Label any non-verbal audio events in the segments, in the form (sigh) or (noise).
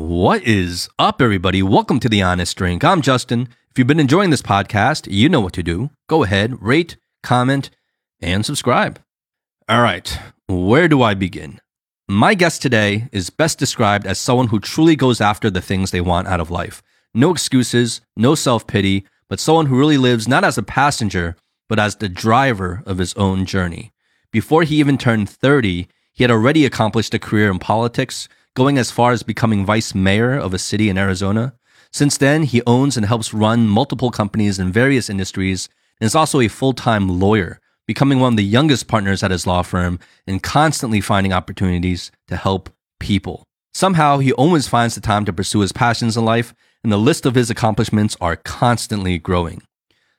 What is up, everybody? Welcome to The Honest Drink. I'm Justin. If you've been enjoying this podcast, you know what to do. Go ahead, rate, comment, and subscribe. All right, where do I begin? My guest today is best described as someone who truly goes after the things they want out of life. No excuses, no self pity, but someone who really lives not as a passenger, but as the driver of his own journey. Before he even turned 30, he had already accomplished a career in politics, going as far as becoming vice mayor of a city in Arizona. Since then, he owns and helps run multiple companies in various industries and is also a full time lawyer, becoming one of the youngest partners at his law firm and constantly finding opportunities to help people. Somehow, he always finds the time to pursue his passions in life, and the list of his accomplishments are constantly growing.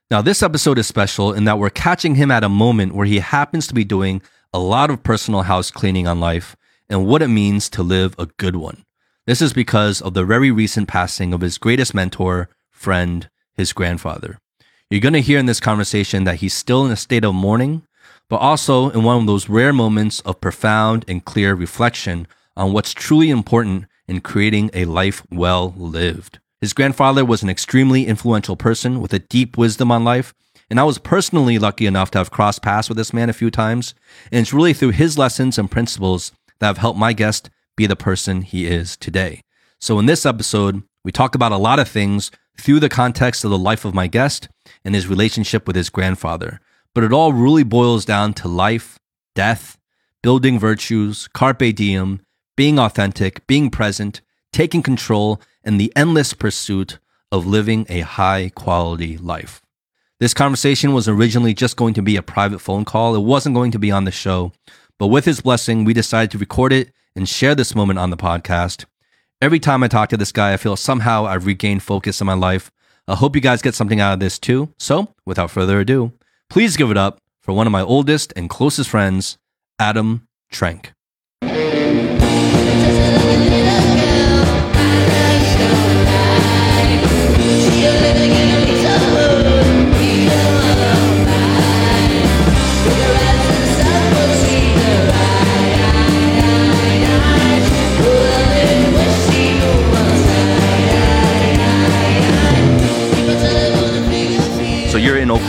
Now, this episode is special in that we're catching him at a moment where he happens to be doing a lot of personal house cleaning on life and what it means to live a good one. This is because of the very recent passing of his greatest mentor, friend, his grandfather. You're going to hear in this conversation that he's still in a state of mourning, but also in one of those rare moments of profound and clear reflection on what's truly important in creating a life well lived. His grandfather was an extremely influential person with a deep wisdom on life, and I was personally lucky enough to have crossed paths with this man a few times. And it's really through his lessons and principles that have helped my guest be the person he is today. So in this episode, we talk about a lot of things through the context of the life of my guest and his relationship with his grandfather. But it all really boils down to life, death, building virtues, carpe diem, being authentic, being present, taking control, and the endless pursuit of living a high quality life. This conversation was originally just going to be a private phone call. It wasn't going to be on the show, but with his blessing, we decided to record it and share this moment on the podcast. Every time I talk to this guy, I feel somehow I've regained focus in my life. I hope you guys get something out of this too. So, without further ado, please give it up for one of my oldest and closest friends, Adam Trenk.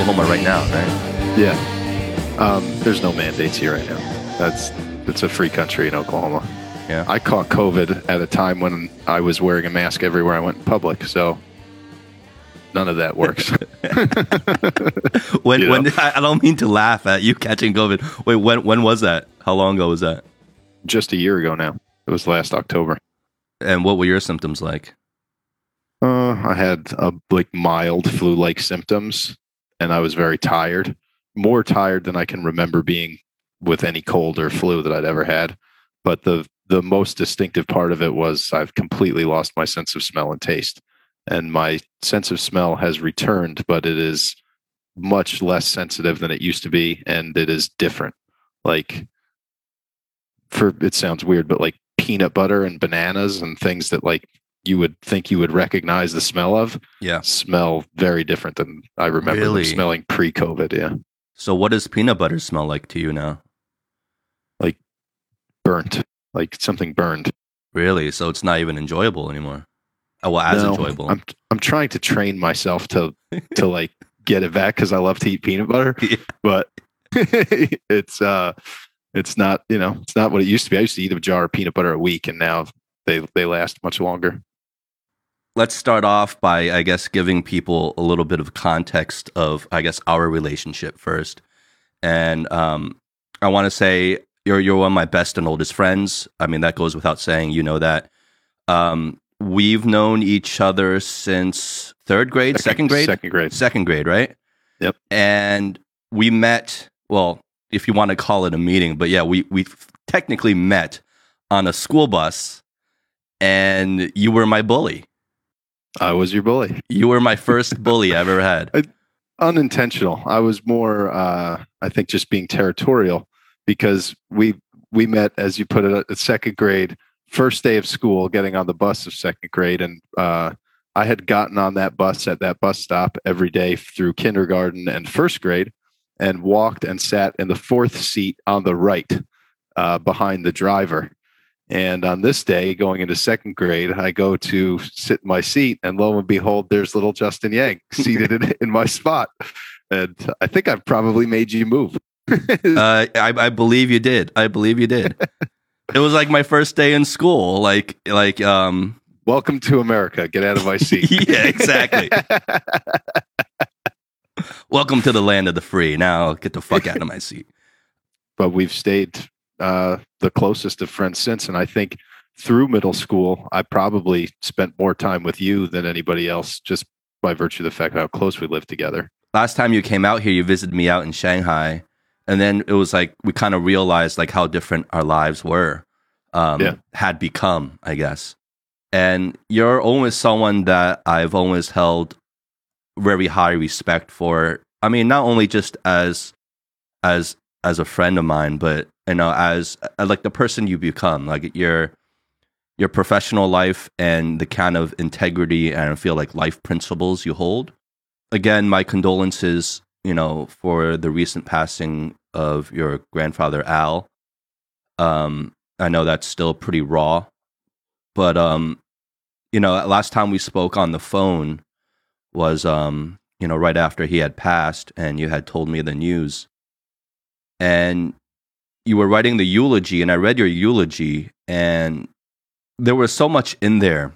Oklahoma right now, right? Yeah. Um, there's no mandates here right now. That's it's a free country in Oklahoma. Yeah. I caught COVID at a time when I was wearing a mask everywhere I went in public, so none of that works. (laughs) when You when know? I I don't mean to laugh at you catching COVID. Wait, when when was that? How long ago was that? Just a year ago now. It was last October. And what were your symptoms like? Uh, I had a like mild flu-like symptoms, and I was very tired, more tired than I can remember being with any cold or flu that I'd ever had. But the the most distinctive part of it was I've completely lost my sense of smell and taste, and my sense of smell has returned, but it is much less sensitive than it used to be, and it is different. Like, for it sounds weird, but like peanut butter and bananas and things that like you would think you would recognize the smell of Yeah. smell very different than I remember Really? smelling pre-COVID. Yeah, So what does peanut butter smell like to you now? Like burnt, like something burned. Really? So it's not even enjoyable anymore. Oh, well, as No, enjoyable. I'm I'm trying to train myself to (laughs) to like get it back because I love to eat peanut butter, (laughs) Yeah. but (laughs) it's uh it's not you know it's not what it used to be. I used to eat a jar of peanut butter a week, and now they they last much longer. Let's start off by, I guess, giving people a little bit of context of, I guess, our relationship first. And um, I want to say you're you're one of my best and oldest friends. I mean, that goes without saying. You know that. Um, we've known each other since third grade, second, grade, second grade. second grade, right? Yep. And we met. Well, if you want to call it a meeting, but yeah, we we technically met on a school bus, and you were my bully. I was your bully. You were my first bully I ever had. (laughs) unintentional. I was more, uh, I think, just being territorial because we we met, as you put it, at second grade, first day of school, getting on the bus of second grade, and uh, I had gotten on that bus at that bus stop every day through kindergarten and first grade, and walked and sat in the fourth seat on the right, uh, behind the driver. And on this day, going into second grade, I go to sit in my seat, and lo and behold, there's little Justin Yang (laughs) seated in, in my spot. And I think I've probably made you move. (laughs) uh, I, I believe you did. I believe you did. (laughs) it was like my first day in school. Like, like, um, welcome to America. Get out of my seat. yeah, exactly. welcome to the land of the free. Now get the fuck out of my seat. But we've stayed uh, the closest of friends since, and I think through middle school, I probably spent more time with you than anybody else, just by virtue of the fact how close we lived together. Last time you came out here, you visited me out in Shanghai, and then it was like we kind of realized like how different our lives were, um, yeah. had become, I guess. And you're always someone that I've always held very high respect for. I mean, not only just as as as a friend of mine, but you know, as uh, like the person you become, like your your professional life and the kind of integrity and I feel like life principles you hold. Again, my condolences, you know, for the recent passing of your grandfather Al. Um, I know that's still pretty raw, but um, you know, last time we spoke on the phone was um, you know, right after he had passed, and you had told me the news, and you were writing the eulogy, and I read your eulogy, and there was so much in there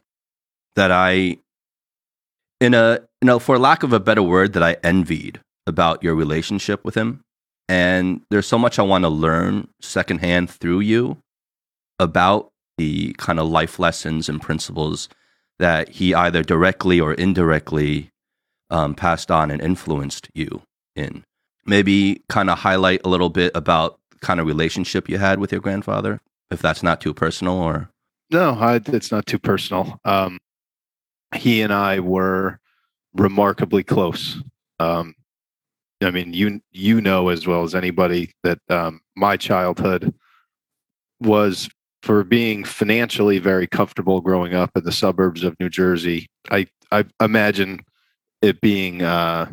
that I, in a, you know, for lack of a better word, that I envied about your relationship with him. And there's so much I want to learn secondhand through you about the kind of life lessons and principles that he either directly or indirectly um, passed on and influenced you in. Maybe kind of highlight a little bit about kind of relationship you had with your grandfather, if that's not too personal or. No, I, it's not too personal. Um, he and I were remarkably close. Um, I mean, you you know as well as anybody that um, my childhood was for being financially very comfortable growing up in the suburbs of New Jersey. I I imagine it being uh,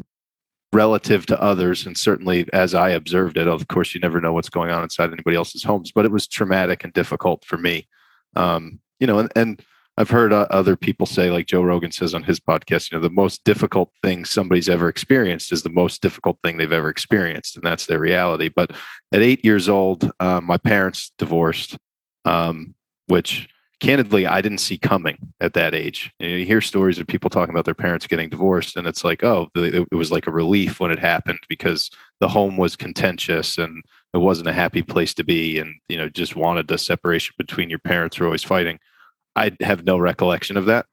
relative to others, and certainly as I observed it. Of course, you never know what's going on inside anybody else's homes, but it was traumatic and difficult for me. Um, you know, and, and I've heard uh, other people say, like Joe Rogan says on his podcast, you know, the most difficult thing somebody's ever experienced is the most difficult thing they've ever experienced, and that's their reality. But at eight years old, uh, my parents divorced, um, which candidly I didn't see coming at that age. You, know, you, hear stories of people talking about their parents getting divorced, and it's like, oh, it was like a relief when it happened because the home was contentious and it wasn't a happy place to be, and you know, just wanted the separation between your parents were always fighting. I have no recollection of that.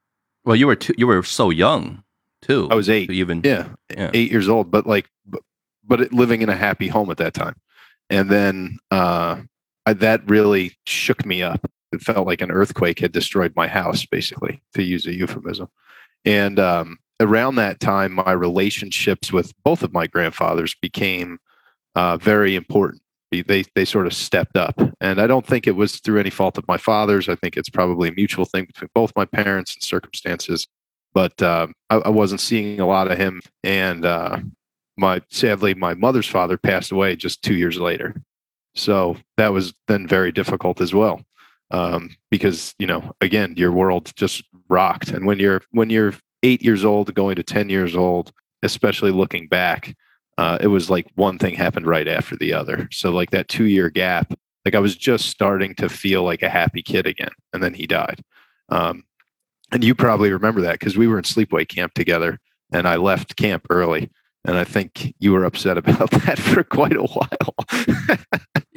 Well, you were too, you were so young too. I was eight, even yeah, yeah, eight years old, but like, but, but living in a happy home at that time, and then uh, I, that really shook me up. It felt like an earthquake had destroyed my house, basically, to use a euphemism. And um, around that time, my relationships with both of my grandfathers became uh, very important. They they sort of stepped up. And i don't think it was through any fault of my father's. I think it's probably a mutual thing between both my parents and circumstances. But uh, I, I, wasn't seeing a lot of him. And uh, my sadly my mother's father passed away just two years later. So that was then very difficult as well um, because you know again your world just rocked and when you're when you're eight years old going to 10 years old especially looking back uh, it was like one thing happened right after the other. So like that two year gap, like I was just starting to feel like a happy kid again, and then he died. Um, and you probably remember that because we were in sleepaway camp together, and I left camp early, and I think you were upset (laughs) about that for quite a while.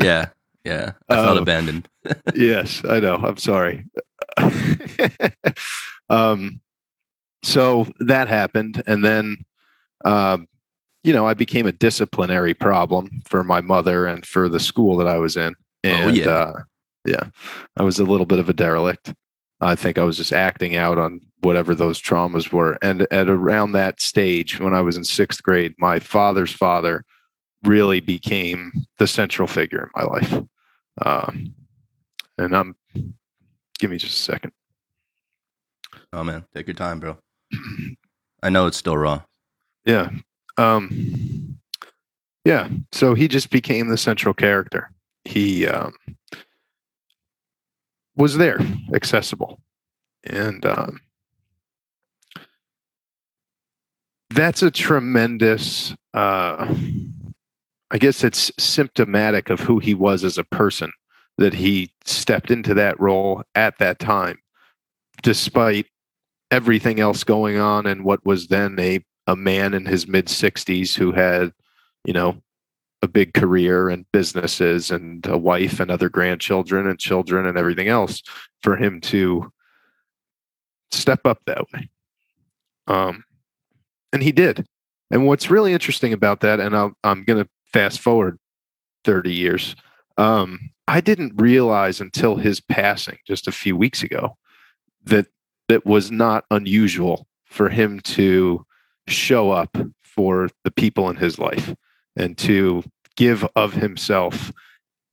yeah, yeah, I felt um, abandoned. (laughs) yes, I know. I'm sorry. (laughs) um, so that happened, and then um, you know, I became a disciplinary problem for my mother and for the school that I was in. Oh, and, oh, yeah. Uh, yeah, I was a little bit of a derelict. I think I was just acting out on whatever those traumas were. And at around that stage, when I was in sixth grade, my father's father really became the central figure in my life. Um, and I'm, give me just a second. Oh man, take your time, bro. I know it's still raw. Yeah. Um, yeah, so he just became the central character. He um, was there, accessible, and um, that's a tremendous. Uh, I guess it's symptomatic of who he was as a person that he stepped into that role at that time, despite everything else going on and what was then a a man in his mid 60s who had, you know, a big career and businesses and a wife and other grandchildren and children and everything else for him to step up that way. Um, and he did. And what's really interesting about that, and i am going to fast forward 30 years, um, I didn't realize until his passing just a few weeks ago that that was not unusual for him to show up for the people in his life and to give of himself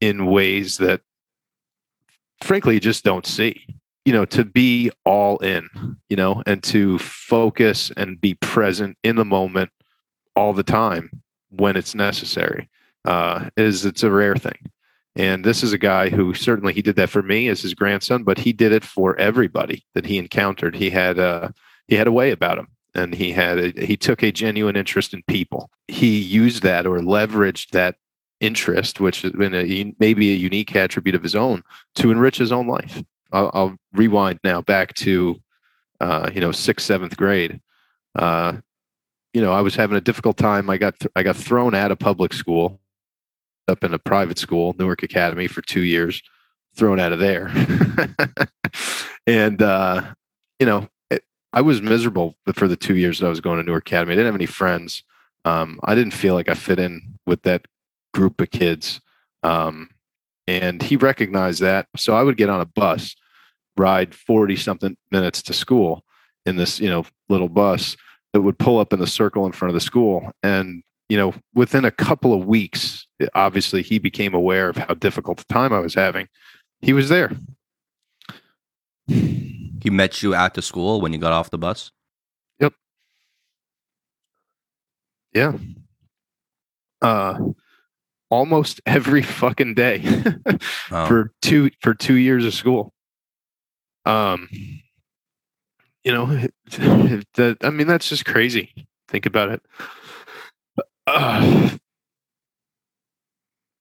in ways that frankly you just don't see you know to be all in you know and to focus and be present in the moment all the time when it's necessary uh, is it's a rare thing and this is a guy who certainly he did that for me as his grandson but he did it for everybody that he encountered he had a he had a way about him and he had a, he took a genuine interest in people. He used that or leveraged that interest, which has been a, maybe a unique attribute of his own, to enrich his own life. I'll, I'll rewind now back to uh, you know sixth seventh grade. Uh, you know, I was having a difficult time. I got th- I got thrown out of public school, up in a private school, Newark Academy, for two years, thrown out of there, (laughs) and uh, you know I was miserable for the two years that I was going to Newark Academy. I didn't have any friends. Um, I didn't feel like I fit in with that group of kids. Um, and he recognized that. So I would get on a bus, ride 40 something minutes to school in this, you know, little bus that would pull up in the circle in front of the school. And, you know, within a couple of weeks, obviously he became aware of how difficult a time I was having. He was there. He met you at the school when you got off the bus? Yep. Yeah. Uh almost (laughs) every fucking day oh. for two for two years of school. Um you know, (laughs) that I mean that's just crazy. Think about it. Uh,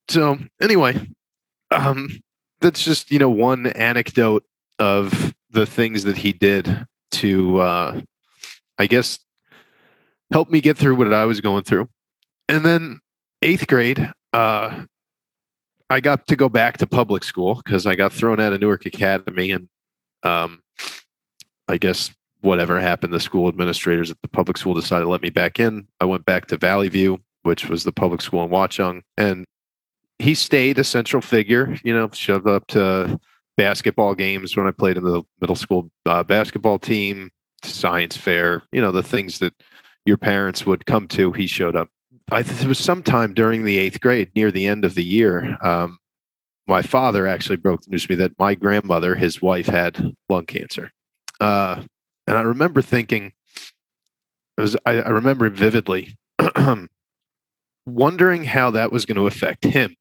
so anyway, um that's just, you know, one anecdote of the things that he did to, uh, I guess, help me get through what I was going through. And then eighth grade, uh, I got to go back to public school because I got thrown out of Newark Academy, and um, I guess whatever happened, the school administrators at the public school decided to let me back in. I went back to Valley View, which was the public school in Watchung, and he stayed a central figure. You know, shoved up to basketball games when I played in the middle school uh, basketball team, science fair, you know, the things that your parents would come to. He showed up. I it was sometime during the eighth grade, near the end of the year. Um, my father actually broke the news to me that my grandmother, his wife, had lung cancer. Uh, and I remember thinking, was, I, I remember vividly (clears throat) wondering how that was going to affect him,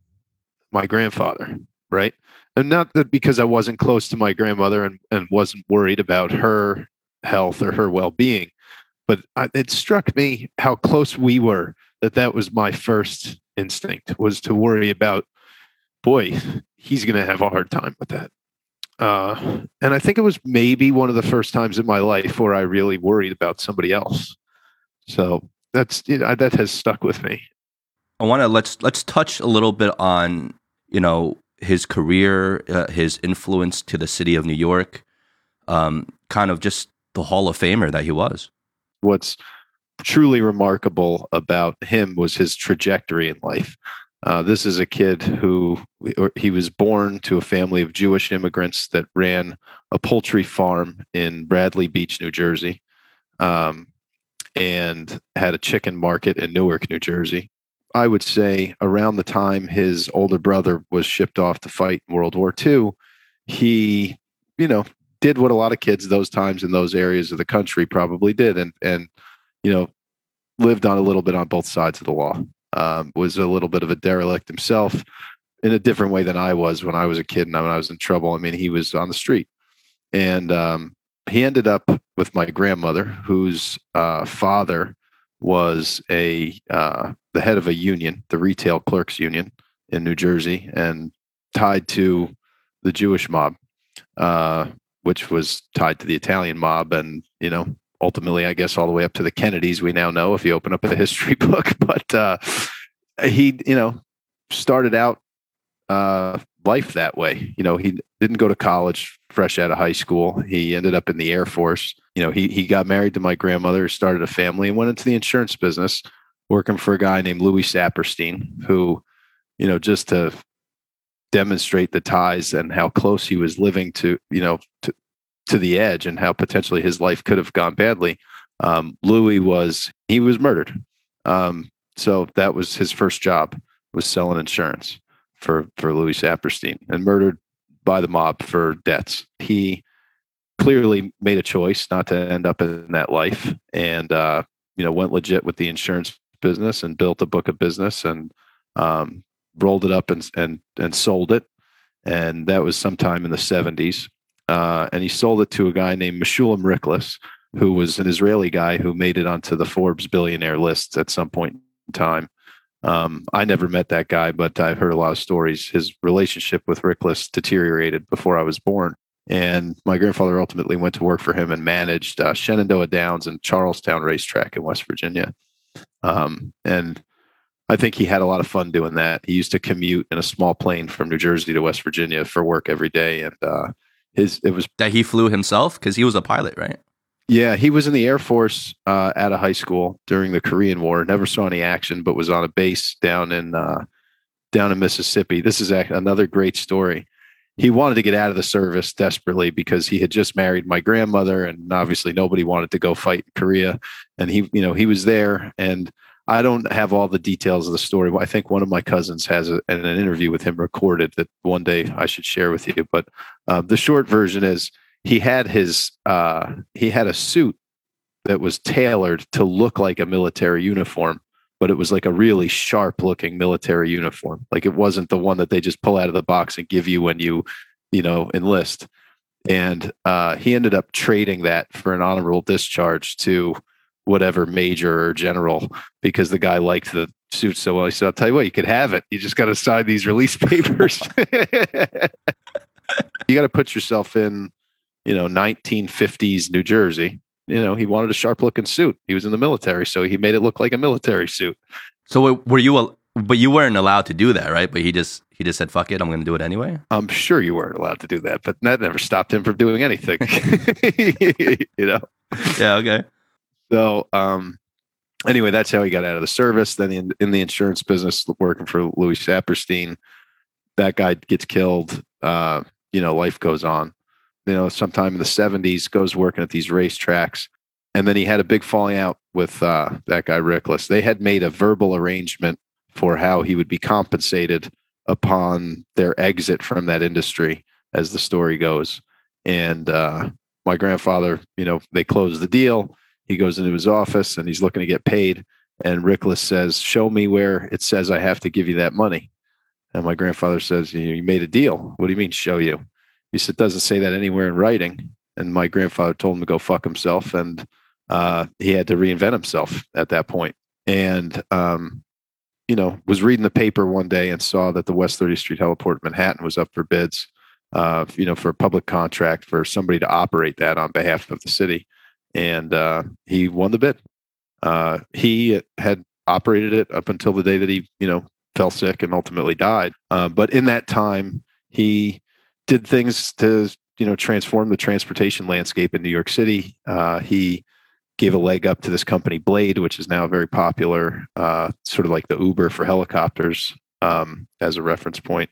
my grandfather, right? and not that because I wasn't close to my grandmother and, and wasn't worried about her health or her well-being, but I, it struck me how close we were that that was my first instinct was to worry about, boy, he's going to have a hard time with that. Uh, and I think it was maybe one of the first times in my life where I really worried about somebody else. So that's you know, that has stuck with me. I want to let's let's touch a little bit on you know his career, uh, his influence to the city of New York, um, kind of just the Hall of Famer that he was. What's truly remarkable about him was his trajectory in life. Uh, this is a kid who he was born to a family of Jewish immigrants that ran a poultry farm in Bradley Beach, New Jersey, um, and had a chicken market in Newark, New Jersey. I would say around the time his older brother was shipped off to fight World War II, he, you know, did what a lot of kids those times in those areas of the country probably did, and and you know, lived on a little bit on both sides of the law. Um, was a little bit of a derelict himself, in a different way than I was when I was a kid and when I was in trouble. I mean, he was on the street, and um, he ended up with my grandmother, whose uh, father was a uh, the head of a union, the retail clerks union in New Jersey, and tied to the Jewish mob, uh, which was tied to the Italian mob, and you know, ultimately, I guess, all the way up to the Kennedys. We now know if you open up a (laughs) history book, (laughs) but uh, he, you know, started out uh, life that way. You know, he didn't go to college fresh out of high school. He ended up in the Air Force. You know, he he got married to my grandmother, started a family, and went into the insurance business, working for a guy named Louis Saperstein, who, you know, just to demonstrate the ties and how close he was living to, you know, to to the edge and how potentially his life could have gone badly. Um, Louis was he was murdered. Um, so that was his first job was selling insurance for for Louis Saperstein and murdered by the mob for debts. He clearly made a choice not to end up in that life and uh, you know went legit with the insurance business and built a book of business and um, rolled it up and and and sold it and that was sometime in the 70s uh, and he sold it to a guy named Meshulam Riklis, who was an Israeli guy who made it onto the Forbes billionaire list at some point in time. Um, I never met that guy, but I've heard a lot of stories. His relationship with Riklis deteriorated before I was born. And my grandfather ultimately went to work for him and managed uh, Shenandoah Downs and Charles Town Racetrack in West Virginia. Um, and I think he had a lot of fun doing that. He used to commute in a small plane from New Jersey to West Virginia for work every day. And uh, his it was that he flew himself because he was a pilot, right? Yeah, he was in the Air Force uh, out of high school during the Korean War. Never saw any action, but was on a base down in uh, down in Mississippi. This is another great story. He wanted to get out of the service desperately because he had just married my grandmother, and obviously nobody wanted to go fight in Korea. And he, you know, he was there, and I don't have all the details of the story. I think one of my cousins has a, an interview with him recorded that one day I should share with you. But uh, the short version is he had his uh, he had a suit that was tailored to look like a military uniform, but it was like a really sharp looking military uniform. Like it wasn't the one that they just pull out of the box and give you when you, you know, enlist. And uh, he ended up trading that for an honorable discharge to whatever major or general because the guy liked the suit so well. He said, I'll tell you what, you could have it. You just got to sign these release (laughs) papers. (laughs) you got to put yourself in you know 1950s New Jersey. You know, he wanted a sharp looking suit. He was in the military, so he made it look like a military suit. So were you? But you weren't allowed to do that, right? But he just he just said, "Fuck it, I'm going to do it anyway." I'm sure you weren't allowed to do that, but that never stopped him from doing anything. (laughs) you know. Yeah. Okay. So, um, anyway, that's how he got out of the service. Then in, in the insurance business, working for Louis Saperstein, that guy gets killed. Uh, you know, life goes on you know, sometime in the 70s, goes working at these racetracks. And then he had a big falling out with uh, that guy, Riklis. They had made a verbal arrangement for how he would be compensated upon their exit from that industry, as the story goes. And uh, my grandfather, you know, they closed the deal. He goes into his office and he's looking to get paid. And Riklis says, Show me where it says I have to give you that money. And my grandfather says, You made a deal. What do you mean, show you? He said, doesn't say that anywhere in writing. And my grandfather told him to go fuck himself. And uh, he had to reinvent himself at that point. And, um, you know, was reading the paper one day and saw that the West 30th Street heliport in Manhattan was up for bids, uh, you know, for a public contract for somebody to operate that on behalf of the city. And uh, he won the bid. Uh, he had operated it up until the day that he, you know, fell sick and ultimately died. Uh, but in that time, he did things to you know transform the transportation landscape in New York City. Uh, he gave a leg up to this company Blade, which is now very popular, uh, sort of like the Uber for helicopters um, as a reference point.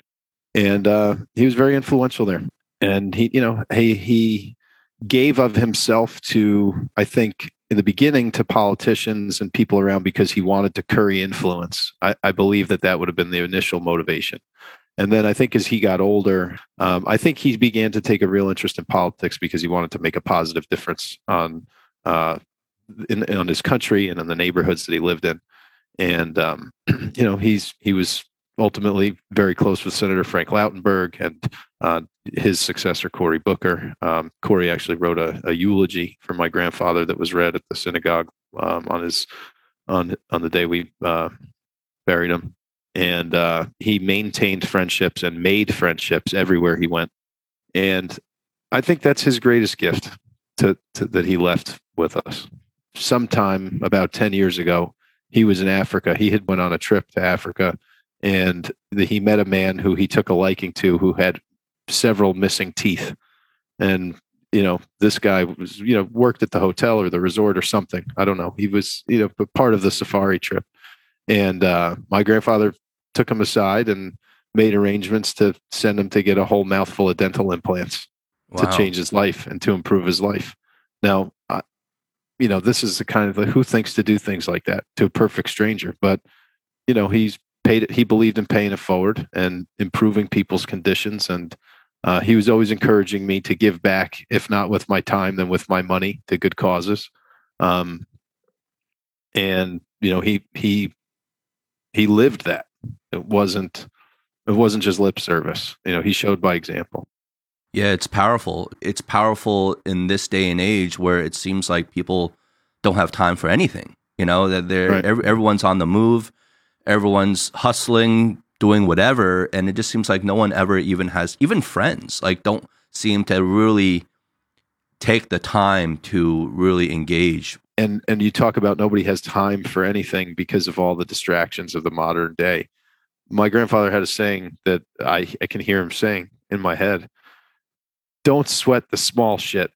And uh, he was very influential there. And he, you know, he he gave of himself to, I think, in the beginning to politicians and people around because he wanted to curry influence. I, I believe that that would have been the initial motivation. And then I think as he got older, um, I think he began to take a real interest in politics because he wanted to make a positive difference on uh, in, on his country and in the neighborhoods that he lived in. And um, (clears throat) you know, he's he was ultimately very close with Senator Frank Lautenberg and uh, his successor, Cory Booker. Um, Cory actually wrote a, a, eulogy for my grandfather that was read at the synagogue um, on his on on the day we uh, buried him. And uh, he maintained friendships and made friendships everywhere he went. And I think that's his greatest gift to, to that he left with us. Sometime about 10 years ago, he was in Africa. He had went on a trip to Africa and the, he met a man who he took a liking to who had several missing teeth. And you know this guy was you know worked at the hotel or the resort or something. I don't know. He was you know part of the safari trip. And uh, my grandfather took him aside and made arrangements to send him to get a whole mouthful of dental implants wow. to change his life and to improve his life. Now uh, you know this is the kind of like, who thinks to do things like that to a perfect stranger? But you know he's paid. He believed in paying it forward and improving people's conditions. And uh, he was always encouraging me to give back, if not with my time, then with my money to good causes. Um, and you know, he he he lived that. It wasn't it wasn't just lip service. You know, he showed by example. Yeah, it's powerful. It's powerful in this day and age where it seems like people don't have time for anything. You know that they're right. every, everyone's on the move everyone's hustling, doing whatever, and it just seems like no one ever even has even friends like don't seem to really take the time to really engage. And and you talk about nobody has time for anything because of all the distractions of the modern day. My grandfather had a saying that I, I can hear him saying in my head. Don't sweat the small shit.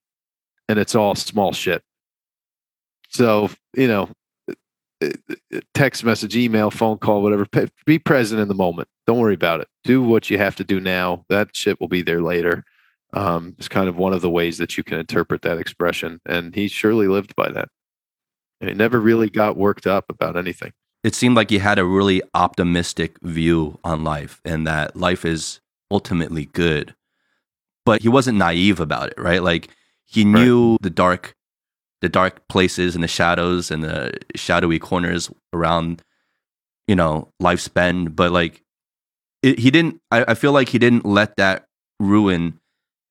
And it's all small shit. So, you know, text message, email, phone call, whatever. Be present in the moment. Don't worry about it. Do what you have to do now. That shit will be there later. Um, it's kind of one of the ways that you can interpret that expression. And he surely lived by that. And he never really got worked up about anything. It seemed like he had a really optimistic view on life and that life is ultimately good. But he wasn't naive about it, right? Like he knew right. the dark the dark places and the shadows and the shadowy corners around you know lifespan but like it, he didn't I, I feel like he didn't let that ruin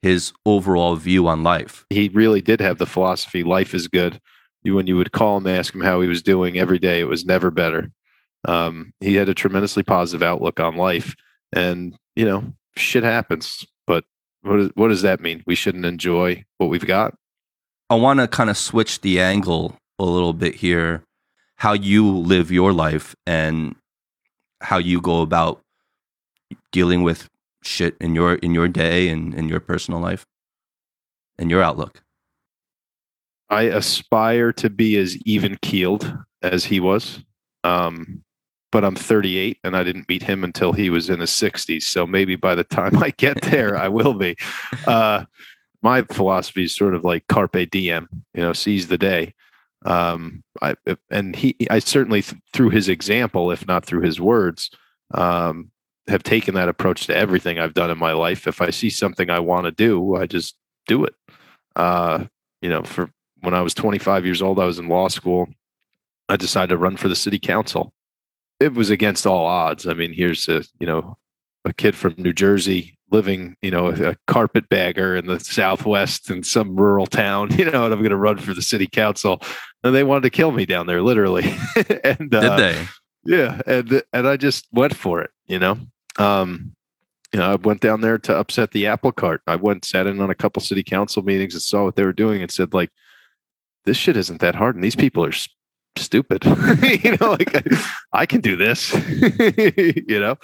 his overall view on life. He really did have the philosophy life is good. You, when you would call him ask him how he was doing every day it was never better. Um, he had a tremendously positive outlook on life. And you know shit happens. But what, is, what does that mean? We shouldn't enjoy what we've got I want to kind of switch the angle a little bit here, how you live your life and how you go about dealing with shit in your in your day and in your personal life and your outlook. I aspire to be as even keeled as he was. Um, but I'm 38 and I didn't meet him until he was in his 60s. So maybe by the time I get there, I will be. Uh, my philosophy is sort of like carpe diem, you know, seize the day. Um, I, and he, I certainly th- through his example, if not through his words, um, have taken that approach to everything I've done in my life. If I see something I want to do, I just do it. Uh, you know, for when I was 25 years old, I was in law school. I decided to run for the city council. It was against all odds. I mean, here's a, you know, a kid from New Jersey living, you know, a carpetbagger in the Southwest in some rural town, (laughs) you know, and I'm going to run for the city council. And they wanted to kill me down there, literally. (laughs) and uh, did they? Yeah, and and I just went for it, you know. Um, you know, I went down there to upset the apple cart. I went sat in on a couple city council meetings and saw what they were doing and said, like, this shit isn't that hard, and these people are stupid. (laughs) you know, like I, I can do this. you know,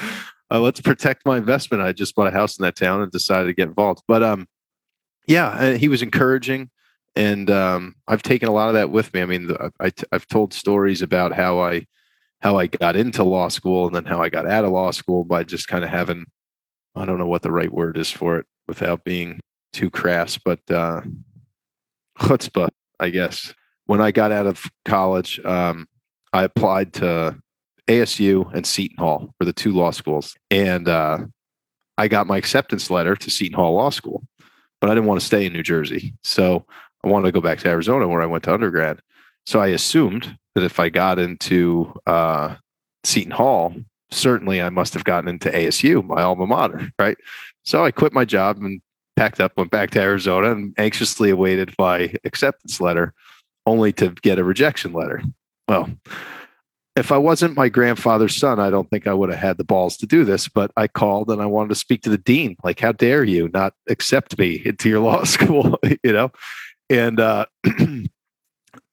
uh, let's protect my investment. I just bought a house in that town and decided to get involved. But um, yeah, uh, he was encouraging, and um, I've taken a lot of that with me. I mean, I, I've told stories about how I how I got into law school and then how I got out of law school by just kind of having I don't know what the right word is for it without being too crass, but uh, chutzpah, I guess. When I got out of college, um, I applied to ASU and Seton Hall were the two law schools. And uh, I got my acceptance letter to Seton Hall Law School, but I didn't want to stay in New Jersey. So I wanted to go back to Arizona where I went to undergrad. So I assumed that if I got into uh, Seton Hall, certainly I must have gotten into ASU, my alma mater, right? So I quit my job and packed up, went back to Arizona, and anxiously awaited my acceptance letter, only to get a rejection letter. Well, if I wasn't my grandfather's son, I don't think I would have had the balls to do this. But I called and I wanted to speak to the dean. Like, how dare you not accept me into your law (laughs) school? you know, and uh, (clears throat)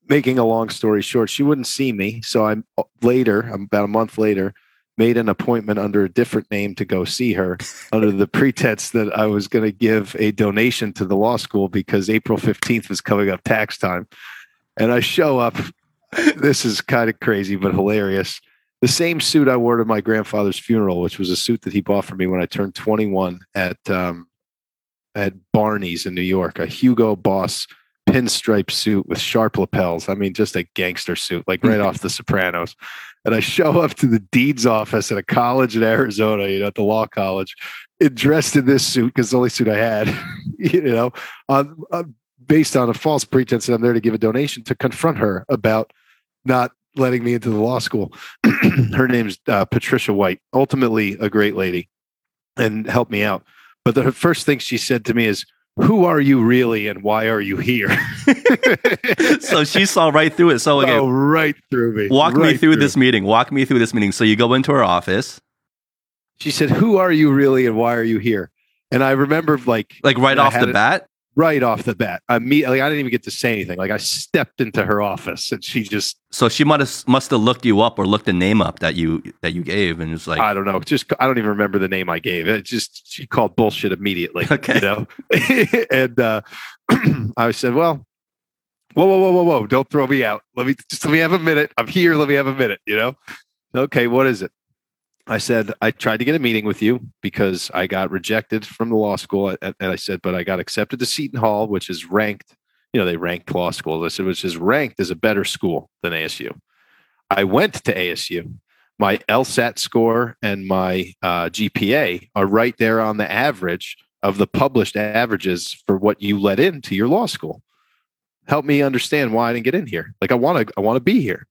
making a long story short, she wouldn't see me. So I'm uh, later, about a month later, made an appointment under a different name to go see her (laughs) under the pretense that I was going to give a donation to the law school because April 15th was coming up tax time. And I show up. This is kind of crazy, but hilarious. The same suit I wore to my grandfather's funeral, which was a suit that he bought for me when I turned 21 at um, at Barney's in New York, a Hugo Boss pinstripe suit with sharp lapels. I mean, just a gangster suit, like right off (laughs) The Sopranos. And I show up to the dean's office at a college in Arizona, you know, at the law college, dressed in this suit because the only suit I had, (laughs) you know, on, on, based on a false pretense that I'm there to give a donation to confront her about not letting me into the law school. (clears throat) her name's uh, Patricia White, ultimately a great lady and helped me out. But the first thing she said to me is, who are you really and why are you here? (laughs) so she saw right through it. So okay, oh, right through me. Walk right me through, through this meeting. Walk me through this meeting. So you go into her office. She said, "Who are you really and why are you here?" And I remember like like right off the it, bat right off the bat. I mean, like I didn't even get to say anything. Like I stepped into her office and she just. So she must have must have looked you up or looked the name up that you that you gave and was like, I don't know. Just I don't even remember the name I gave. It just she called bullshit immediately. Okay, you know. (laughs) and uh, (clears throat) I said, well. Whoa, whoa, whoa, whoa, whoa! Don't throw me out. Let me just let me have a minute. I'm here. Let me have a minute. You know. Okay, what is it? I said, I tried to get a meeting with you because I got rejected from the law school. And I said, but I got accepted to Seton Hall, which is ranked, you know, they ranked law schools. I said, which is ranked as a better school than ASU. I went to ASU. My LSAT score and my uh, GPA are right there on the average of the published averages for what you let into your law school. Help me understand why I didn't get in here. Like I want to, I want to be here.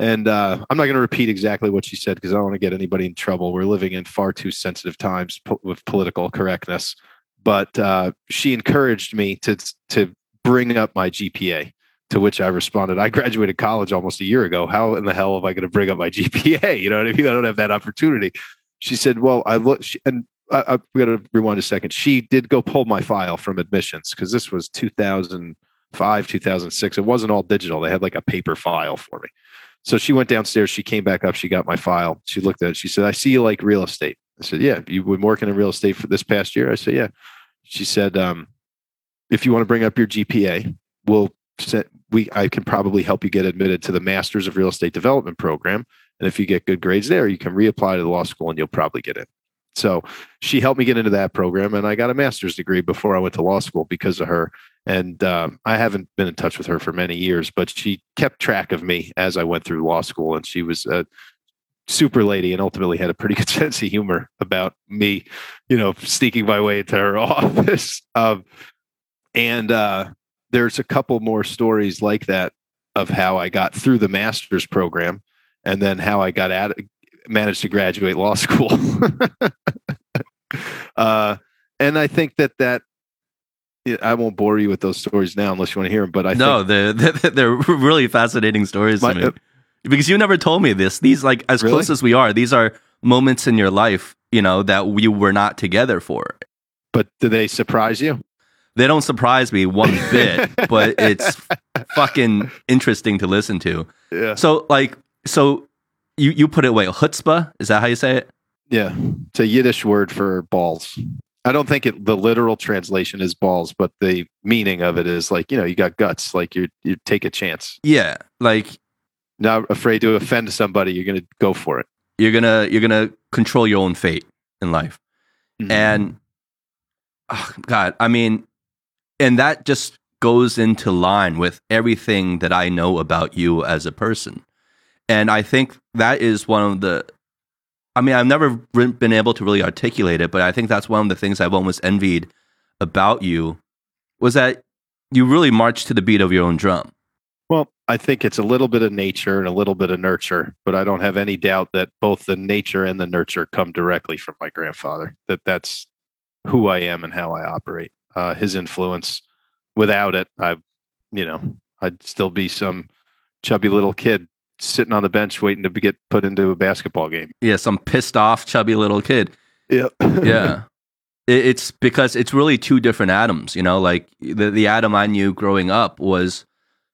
And uh, I'm not going to repeat exactly what she said because I don't want to get anybody in trouble. We're living in far too sensitive times po- with political correctness. But uh, she encouraged me to to bring up my GPA, to which I responded, "I graduated college almost a year ago. How in the hell am I going to bring up my (laughs) GPA? You know what I mean? I don't have that opportunity." She said, "Well, I look," and I, I'm going to rewind a second. She did go pull my file from admissions because this was 2005, 2006. It wasn't all digital. They had like a paper file for me. So she went downstairs. She came back up. She got my file. She looked at it. She said, I see you like real estate. I said, Yeah. You've been working in real estate for this past year? I said, Yeah. She said, um, If you want to bring up your GPA, we'll set, we, I can probably help you get admitted to the Masters of Real Estate Development program. And if you get good grades there, you can reapply to the law school and you'll probably get in. So she helped me get into that program, and I got a master's degree before I went to law school because of her. And um, I haven't been in touch with her for many years, but she kept track of me as I went through law school. And she was a super lady and ultimately had a pretty (laughs) good sense of humor about me, you know, sneaking my way into her (laughs) office. Um, and uh, there's a couple more stories like that of how I got through the master's program and then how I got at managed to graduate law (laughs) school. uh, and I think that that I won't bore you with those stories now unless you want to hear them. But I no, (laughs) they're they're really fascinating stories my, to me uh, because you never told me this. These like as really? close as we are, these are moments in your life, you know, that we were not together for. But do they surprise you? They don't surprise me one bit, (laughs) but it's fucking interesting to listen to. Yeah. So like, so you you put it away. Chutzpah is that how you say it? Yeah, it's a Yiddish word for balls. I don't think it the literal translation is balls, but the meaning of it is like, you know, you got guts, like you you take a chance. Yeah. Like not afraid to offend somebody, you're gonna go for it. You're gonna you're gonna control your own fate in life. Mm-hmm. And oh God, I mean, and that just goes into line with everything that I know about you as a person. And I think that is one of the I mean, I've never been able to really articulate it, but I think that's one of the things I've almost envied about you was that you really march to the beat of your own drum. Well, I think it's a little bit of nature and a little bit of nurture, but I don't have any doubt that both the nature and the nurture come directly from my grandfather. That that's who I am and how I operate. Uh, his influence. Without it, I, you know, I'd still be some chubby little kid sitting on the bench waiting to get put into a basketball game. Yeah, some pissed off chubby little kid. (laughs) Yeah. yeah. It's because it's really two different Adams, you know, like the the Adam I knew growing up was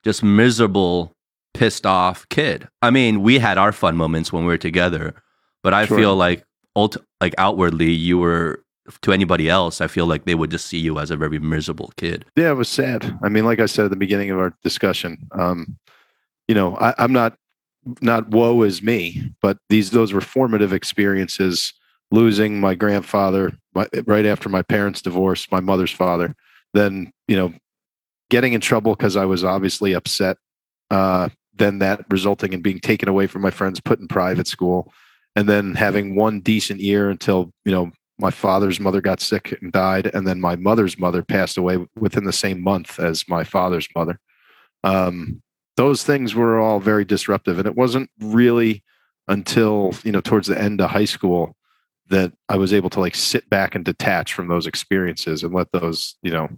just miserable, pissed off kid. I mean, we had our fun moments when we were together, but I sure. feel like ult- like outwardly you were to anybody else, I feel like they would just see you as a very miserable kid. Yeah, it was sad. I mean, like I said at the beginning of our discussion, um, you know, I, I'm not not woe is me, but these those were formative experiences. Losing my grandfather my, right after my parents' divorce, my mother's father, then you know, getting in trouble because I was obviously upset. Uh, then that resulting in being taken away from my friends, put in private school, and then having one decent year until you know my father's mother got sick and died, and then my mother's mother passed away within the same month as my father's mother. Um, those things were all very disruptive, and it wasn't really until you know towards the end of high school that I was able to like sit back and detach from those experiences and let those you know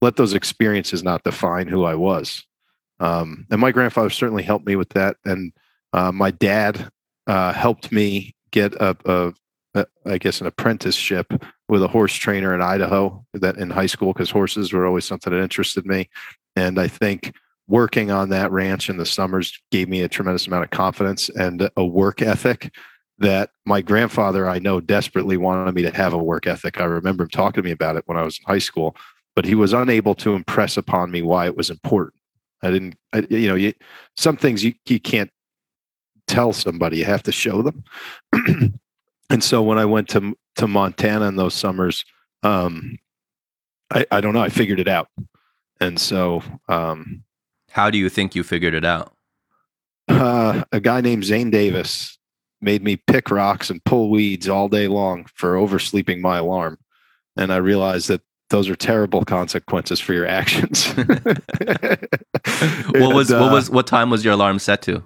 let those experiences not define who I was. Um, and my grandfather certainly helped me with that, and uh, my dad uh, helped me get a, a I guess an apprenticeship with a horse trainer in Idaho that in high school because horses were always something that interested me. And I think working on that ranch in the summers gave me a tremendous amount of confidence and a work ethic that my grandfather I know desperately wanted me to have a work ethic. I remember him talking to me about it when I was in high school, but he was unable to impress upon me why it was important. I didn't, I, you know, you, some things you, you can't tell somebody, you have to show them. (clears throat) and so when I went to to Montana in those summers, um, I, I don't know, I figured it out. And so, um, how do you think you figured it out? Uh, a guy named Zane Davis made me pick rocks and pull weeds all day long for oversleeping my alarm, and I realized that those are terrible consequences for your actions. (laughs) (laughs) what was uh, what was what time was your alarm set to?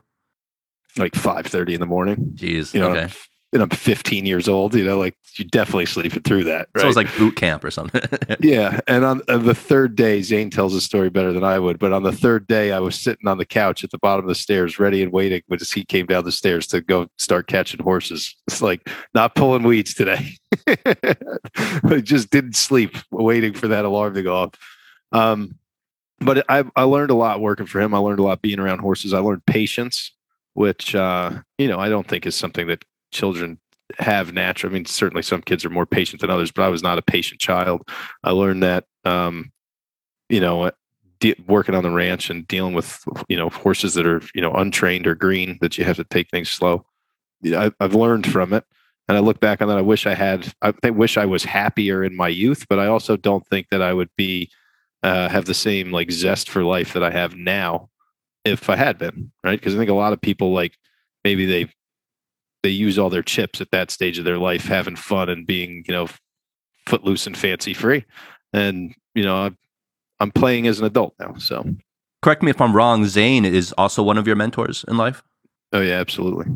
Like five thirty in the morning. Jeez. You know, okay and I'm 15 years old, you know, like you definitely sleeping through that. Right? So it was like boot camp or something. (laughs) yeah. And on, on, the third day, Zane tells the story better than I would. But on the third day, I was sitting on the couch at the bottom of the stairs, ready and waiting when he came down the stairs to go start catching horses. It's like not pulling weeds today. (laughs) I just didn't sleep waiting for that alarm to go off. Um, but I, I learned a lot working for him. I learned a lot being around horses. I learned patience, which, uh, you know, I don't think is something that children have natural. I mean, certainly some kids are more patient than others, but I was not a patient child. I learned that, um, you know, uh, de- working on the ranch and dealing with, you know, horses that are, you know, untrained or green, that you have to take things slow. I, I've learned from it. And I look back on that. I wish I had, I wish I was happier in my youth, but I also don't think that I would be, uh, have the same like zest for life that I have now if I had been, right? Because I think a lot of people like maybe they they use all their chips at that stage of their life, having fun and being, you know, footloose and fancy free. And, you know, I'm, playing as an adult now. So correct me if I'm wrong. Zane is also one of your mentors in life. Oh yeah, absolutely.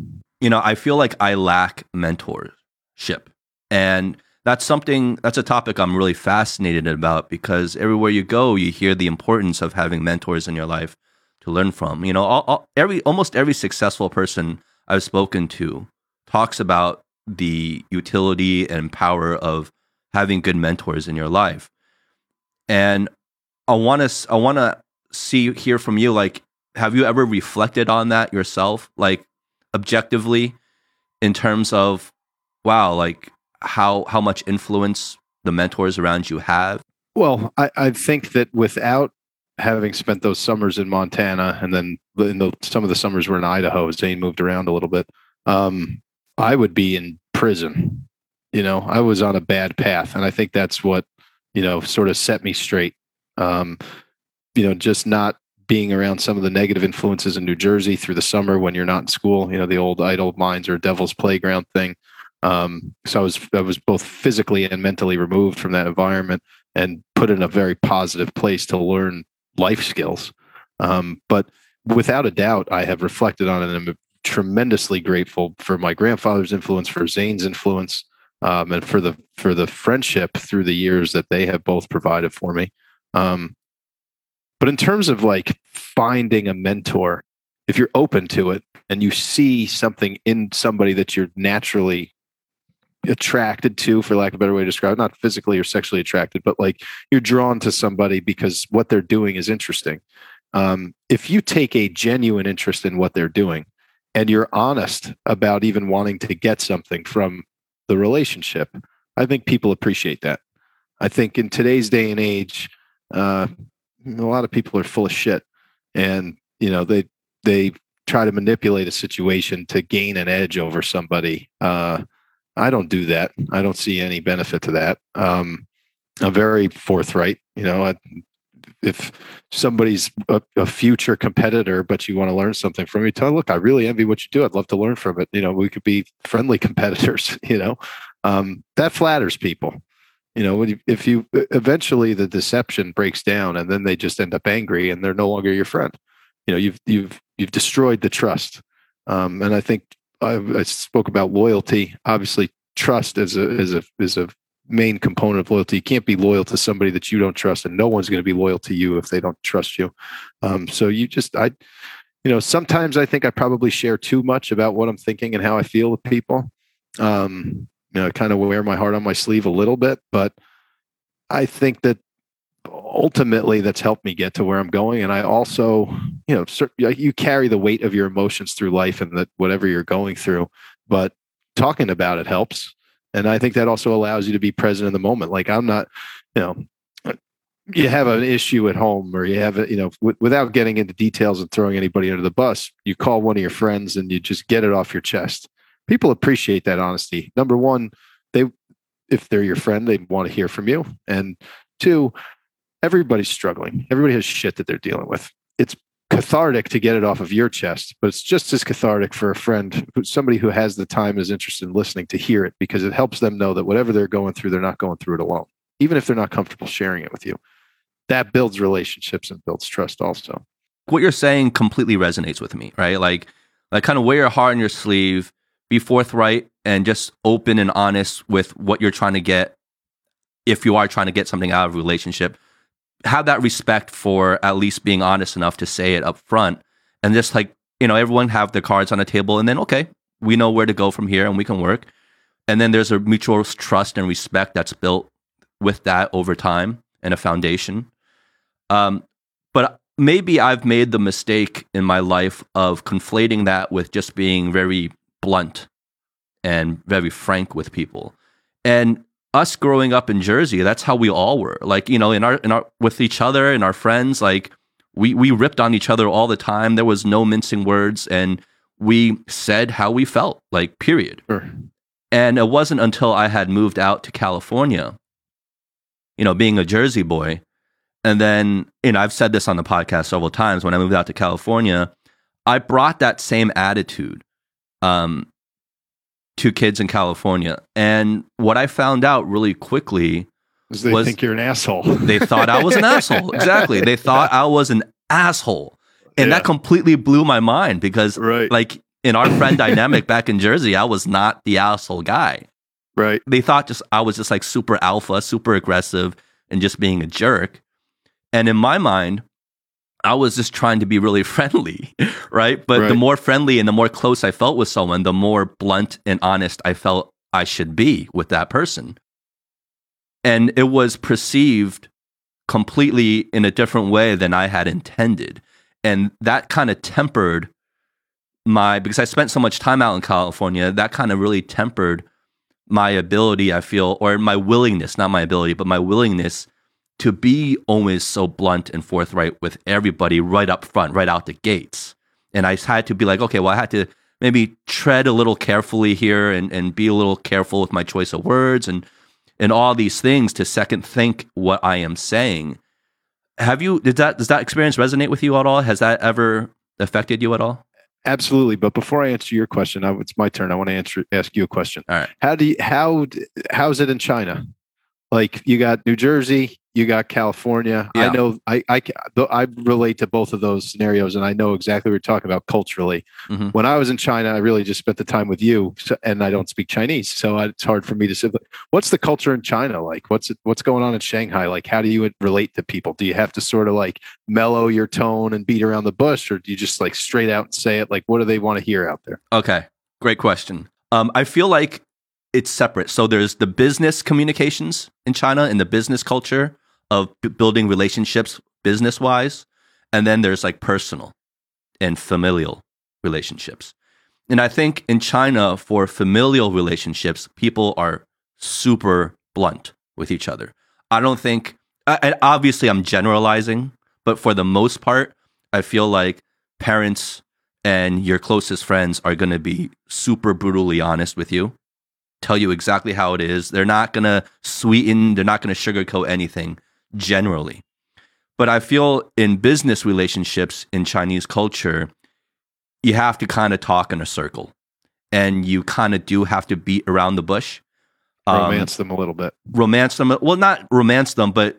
You know, I feel like I lack mentorship and that's something that's a topic I'm really fascinated about because everywhere you go, you hear the importance of having mentors in your life to learn from. You know, all, all, every almost every successful person I've spoken to talks about the utility and power of having good mentors in your life. And I want to I want to see hear from you like have you ever reflected on that yourself like objectively in terms of wow like how how much influence the mentors around you have? Well, I, I think that without having spent those summers in Montana and then in the, some of the summers were in Idaho, Zane moved around a little bit. Um, I would be in prison. You know, I was on a bad path, and I think that's what you know sort of set me straight. Um, you know, just not being around some of the negative influences in New Jersey through the summer when you're not in school. You know, the old idle minds or devil's playground thing. Um, so I was I was both physically and mentally removed from that environment and put in a very positive place to learn life skills. Um, but without a doubt, I have reflected on it and tremendously grateful for my grandfather's influence, for Zane's influence, um, and for the for the friendship through the years that they have both provided for me. Um, but in terms of like finding a mentor, if you're open to it and you see something in somebody that you're naturally attracted to, for lack of a better way to describe it, not physically or sexually attracted, but like you're drawn to somebody because what they're doing is interesting. Um, if you take a genuine interest in what they're doing and you're honest about even wanting to get something from the relationship, I think people appreciate that. I think in today's day and age, uh, a lot of people are full of shit, and you know they they try to manipulate a situation to gain an edge over somebody. Uh, I don't do that. I don't see any benefit to that. Um, I'm very forthright. You know, I, if somebody's a, a, future competitor, but you want to learn something from me, tell them, look, I really envy what you do. I'd love to learn from it. You know, we could be friendly (laughs) competitors, you know, um, that flatters people. You know, if you eventually the deception breaks down and then they just end up angry and they're no longer your friend, you know, you've, you've, you've destroyed the trust. Um, and I think I, I spoke about loyalty. Obviously, trust is a, is a, is a main component of loyalty. You can't be loyal to somebody that you don't trust, and no one's going to be loyal to you if they don't trust you. Um, so you just, I, you know, sometimes I think I probably share too much about what I'm thinking and how I feel with people. Um, you know, kind of wear my heart on my sleeve a little bit, but I think that ultimately that's helped me get to where I'm going. And I also, you know, you carry the weight of your emotions through life and that whatever you're going through, but talking about it helps and i think that also allows you to be present in the moment. Like i'm not you know you have an issue at home or you have a, you know w- without getting into details and throwing anybody under the bus you call one of your friends and you just get it off your chest. People appreciate that honesty. Number one they if they're your friend they want to hear from you. And two everybody's struggling. Everybody has shit that they're dealing with. It's cathartic to get it off of your chest, but it's just as cathartic for a friend, somebody who has the time is interested in listening to hear it because it helps them know that whatever they're going through, they're not going through it alone, even if they're not comfortable sharing it with you. That builds relationships and builds trust also. What you're saying completely resonates with me, right? Like, like kind of wear your heart on your sleeve, be forthright and just open and honest with what you're trying to get if you are trying to get something out of a relationship have that respect for at least being honest enough to say it up front and just like you know everyone have their cards on the table and then okay we know where to go from here and we can work. And then there's a mutual trust and respect that's built with that over time and a foundation. Um, but maybe i've made the mistake in my life of conflating that with just being very blunt and very frank with people. And us growing up in Jersey, that's how we all were. Like, you know, in our in our with each other and our friends, like we we ripped on each other all the time. There was no mincing words and we said how we felt, like period. Sure. And it wasn't until I had moved out to California, you know, being a Jersey boy, and then, you know, I've said this on the podcast several times when I moved out to California, I brought that same attitude um, to kids in California. And what I found out really quickly they was think you're an asshole. (laughs) they thought I was an (laughs) asshole. Exactly. They thought I was an asshole. And yeah. that completely blew my mind because right. like in our friend dynamic back in Jersey, I was not the asshole guy. Right. They thought just I was just like super alpha, super aggressive and just being a jerk. And in my mind, I was just trying to be really (laughs) friendly, right? But right. the more friendly and the more close I felt with someone, the more blunt and honest I felt I should be with that person. And it was perceived completely in a different way than I had intended. And that kind of tempered my, because I spent so much time out in California, that kind of really tempered my ability, I feel, or my willingness, not my ability, but my willingness to be always so blunt and forthright with everybody right up front, right out the gates. And I had to be like, okay, well, I had to maybe tread a little carefully here and, and be a little careful with my choice of words and and all these things to second think what I am saying. Have you did that does that experience resonate with you at all? Has that ever affected you at all? Absolutely. But before I answer your question, it's my turn. I want to answer ask you a question. All right. How do you how how's it in China? Like you got New Jersey, you got California. Yeah. I know I, I I relate to both of those scenarios, and I know exactly what you're talking about culturally. Mhm. When I was in China, I really just spent the time with you, so, and I don't speak Chinese, so it's hard for me to say. but What's the culture in China like? What's it, what's going on in Shanghai? Like, how do you relate to people? Do you have to sort of like mellow your tone and beat around the bush, or do you just like straight out and say it? Like, what do they want to hear out there? Okay, great question. Um, I feel like it's separate. So there's the business communications in China and the business culture of b- building relationships business wise, and then there's like personal and familial relationships. And I think in China, for familial relationships, people are super blunt with each other. I don't think, and obviously I'm generalizing, but for the most part, I feel like parents and your closest friends are going to be super brutally honest with you, tell you exactly how it is. They're not going to sweeten, they're not going to sugarcoat anything generally. But I feel in business relationships in Chinese culture, you have to kind of talk in a circle and you kind of do have to beat around the bush. Um, Romance them a little bit. romance them. Well, not romance them, but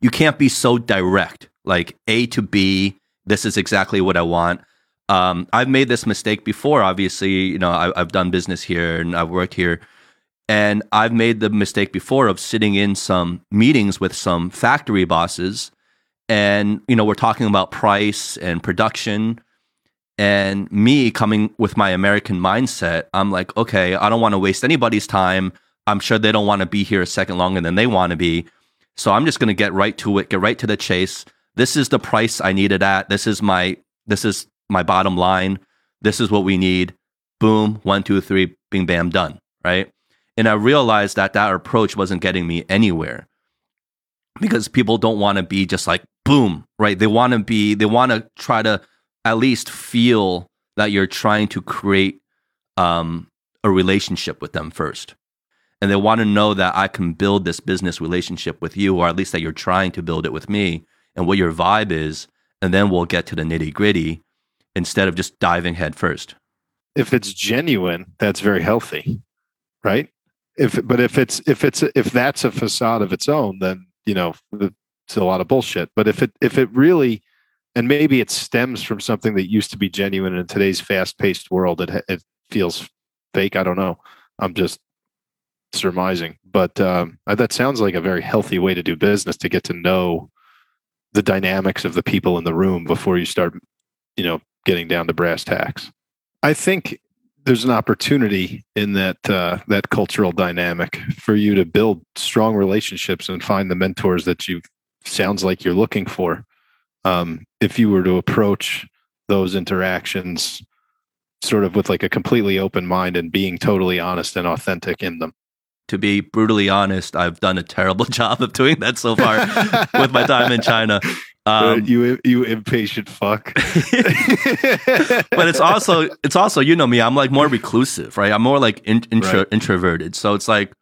you can't be so direct. Like A to B, this is exactly what I want. Um, I've made this mistake before. Obviously, you know, I, I've done business here and I've worked here, and I've made the mistake before of sitting in some meetings with some factory bosses, and you know, we're talking about price and production. And me coming with my American mindset, I'm like, okay, I don't want to waste anybody's time. I'm sure they don't want to be here a second longer than they want to be. So I'm just going to get right to it, get right to the chase. This is the price I need it at. This is my this is my bottom line. This is what we need. Boom, one, two, three, bing, bam, done. Right. And I realized that that approach wasn't getting me anywhere because people don't want to be just like boom, right? They want to be, they want to try to at least feel that you're trying to create um, a relationship with them first. And they want to know that I can build this business relationship with you, or at least that you're trying to build it with me and what your vibe is. And then we'll get to the nitty gritty instead of just diving head first. if it's genuine, that's very healthy, right? If but if it's if it's if that's a facade of its own, then you know it's a lot of bullshit. But if it if it really and maybe it stems from something that used to be genuine in today's fast-paced world, it it feels fake. I don't know. I'm just surmising, but um, uh, that sounds like a very healthy way to do business to get to know the dynamics of the people in the room before you start, you know, getting down to brass tacks. I think there's an opportunity in that uh, that cultural dynamic for you to build strong relationships and find the mentors that you sounds like you're looking for. Um, if you were to approach those interactions sort of with like a completely open mind and being totally honest and authentic in them. To be brutally honest, I've done a terrible (laughs) job of doing that so far with my time in China. (laughs) Uh, Um, you you impatient fuck. (laughs) but it's also it's also you know me i'm like more reclusive right i'm more like in, intro, Right. introverted so it's like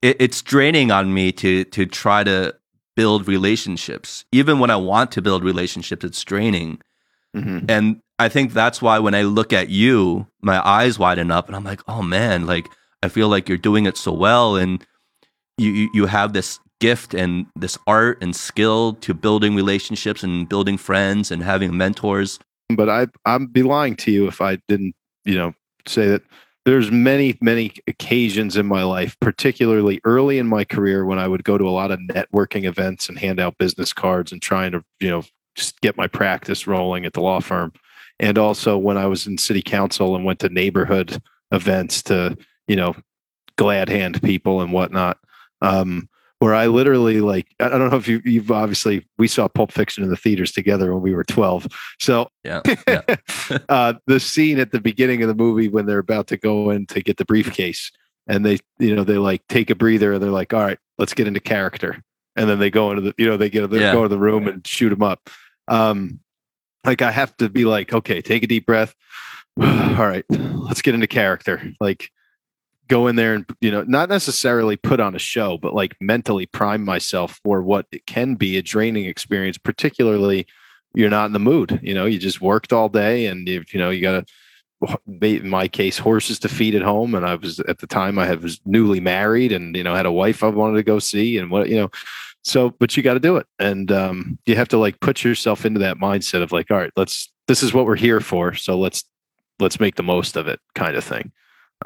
it, it's draining on me to to try to build relationships even when i want to build relationships it's draining Mhm. and i think that's why when i look at you my eyes widen up and i'm like oh man like i feel like you're doing it so well and you you, have this gift and this art and skill to building relationships and building friends and having mentors but I I'd be lying to you if I didn't, you know, say that there's many many occasions in my life, particularly early in my career when I would go to a lot of networking events and hand out business cards and trying to, you know, just get my practice rolling at the law firm. And also when I was in city council and went to neighborhood events to, you know, glad hand people and whatnot. Um, where I literally like I don't know if you you've obviously we saw Pulp Fiction in the theaters together when we were 12. So yeah, (laughs) yeah. (laughs) uh, the scene at the beginning of the movie when they're about to go in to get the briefcase and they you know they like take a breather and they're like all right let's get into character and then they go into the you know they get they Yeah. go to the room and shoot them up um like i have to be like okay take a deep breath (sighs) all right let's get into character like go in there and you know not necessarily put on a show but like mentally prime myself for what it can be a draining experience particularly you're not in the mood you know you just worked all day and you, you know you gotta in my case, horses to feed at home. And I was at the time I was newly married and, you know, had a wife I wanted to go see and what, you know, so, but you got to do it. And um, you have to like put yourself into that mindset of like, all right, let's, this is what we're here for. So let's, let's make the most of it kind of thing.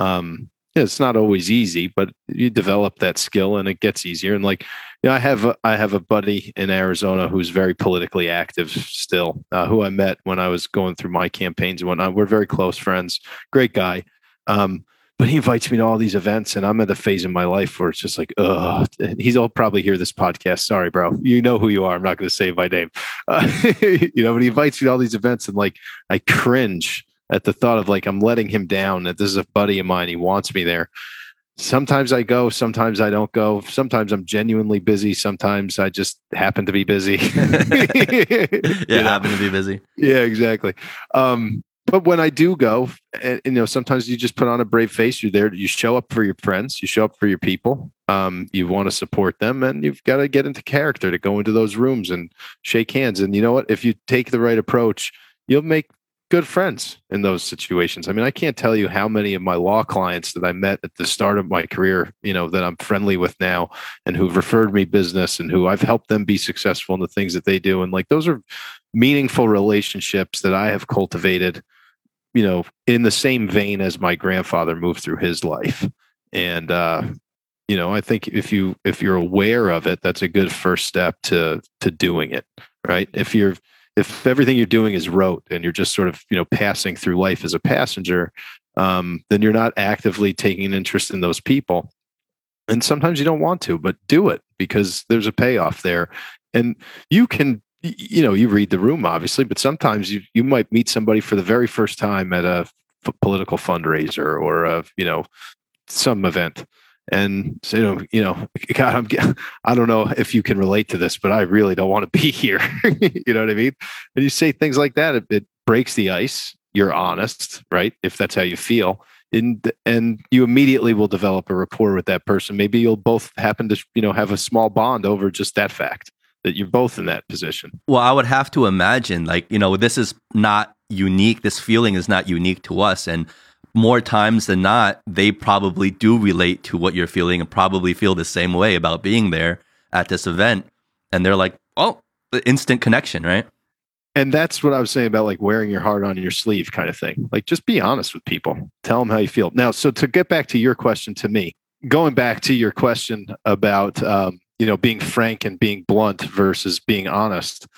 Um, it's not always easy, but you develop that skill and it gets easier. And like, you know, I have a, I have a buddy in Arizona who's very politically active still, uh, who I met when I was going through my campaigns and whatnot. We're very close friends. Great guy. Um, but he invites me to all these events, and I'm at a phase in my life where it's just like, ugh. He'll probably hear this podcast. Sorry, bro. You know who you are. I'm not going to say my name. Uh, (laughs) you know, but he invites me to all these events, and like, I cringe at the thought of like I'm letting him down. That this is a buddy of mine. He wants me there. Sometimes I go, sometimes I don't go. Sometimes I'm genuinely busy. Sometimes I just happen to be busy. (laughs) yeah, you know? happen to be busy. Yeah, exactly. Um, but when I do go, and, you know, sometimes you just put on a brave face. You're there. You show up for your friends. You show up for your people. Um, you want to support them, and you've got to get into character to go into those rooms and shake hands. And you know what? If you take the right approach, you'll make good friends in those situations. I mean, I can't tell you how many of my law clients that I met at the start of my career, you know, that I'm friendly with now and who've referred me business and who I've helped them be successful in the things that they do. And like those are meaningful relationships that I have cultivated, you know, in the same vein as my grandfather moved through his life. And uh, you know, I think if you if you're aware of it, that's a good first step to to doing it, right? If you're if everything you're doing is rote and you're just sort of you know passing through life as a passenger um, then you're not actively taking an interest in those people. And sometimes you don't want to but do it because there's a payoff there. And you can you know you read the room obviously but sometimes you you might meet somebody for the very first time at a f- political fundraiser or a you know some event and so, you know, (laughs) God, I'm, I don't know if you can relate to this, but I really don't want to (laughs) be here. you know what I mean? And you say things like that, it, it, breaks the ice. You're honest, right? If that's how you feel, and and you immediately will develop a rapport with that person. Maybe you'll both happen to, you know, have a small bond over just that fact that you're both in that position. Well, I would have to imagine, like, you know, this is not unique. This feeling is not unique to us, and more times than not, they probably do relate to what you're feeling and probably feel the same way about being there at this event. And they're like, oh, the instant connection, right? And that's what I was saying about like wearing your heart on your sleeve kind of thing. Like just be honest with people, tell them how you feel. Now, so to get back to your question to me, going back to your question about, um, you know, being frank and being blunt versus being honest,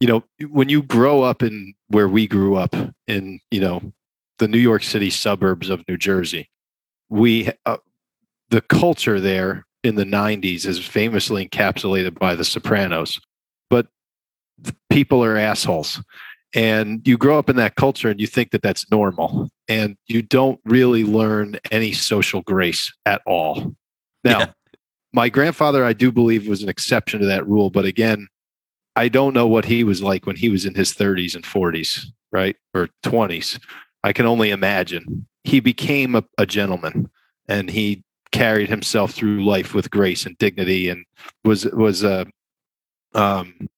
you know, when you grow up in where we grew up in, you know, the New York City suburbs of New Jersey. We uh, the culture there in the 90s is famously encapsulated by the Sopranos, but people are assholes. And you grow up in that culture and you think that that's normal, and you don't really learn any social grace at all. Now, yeah. my grandfather, I do believe, was an exception to that rule, but again, I don't know what he was like when he was in his 30s and 40s, right? Or 20s. I can only imagine. He became a, a gentleman and he carried himself through life with grace and dignity and was was uh, um,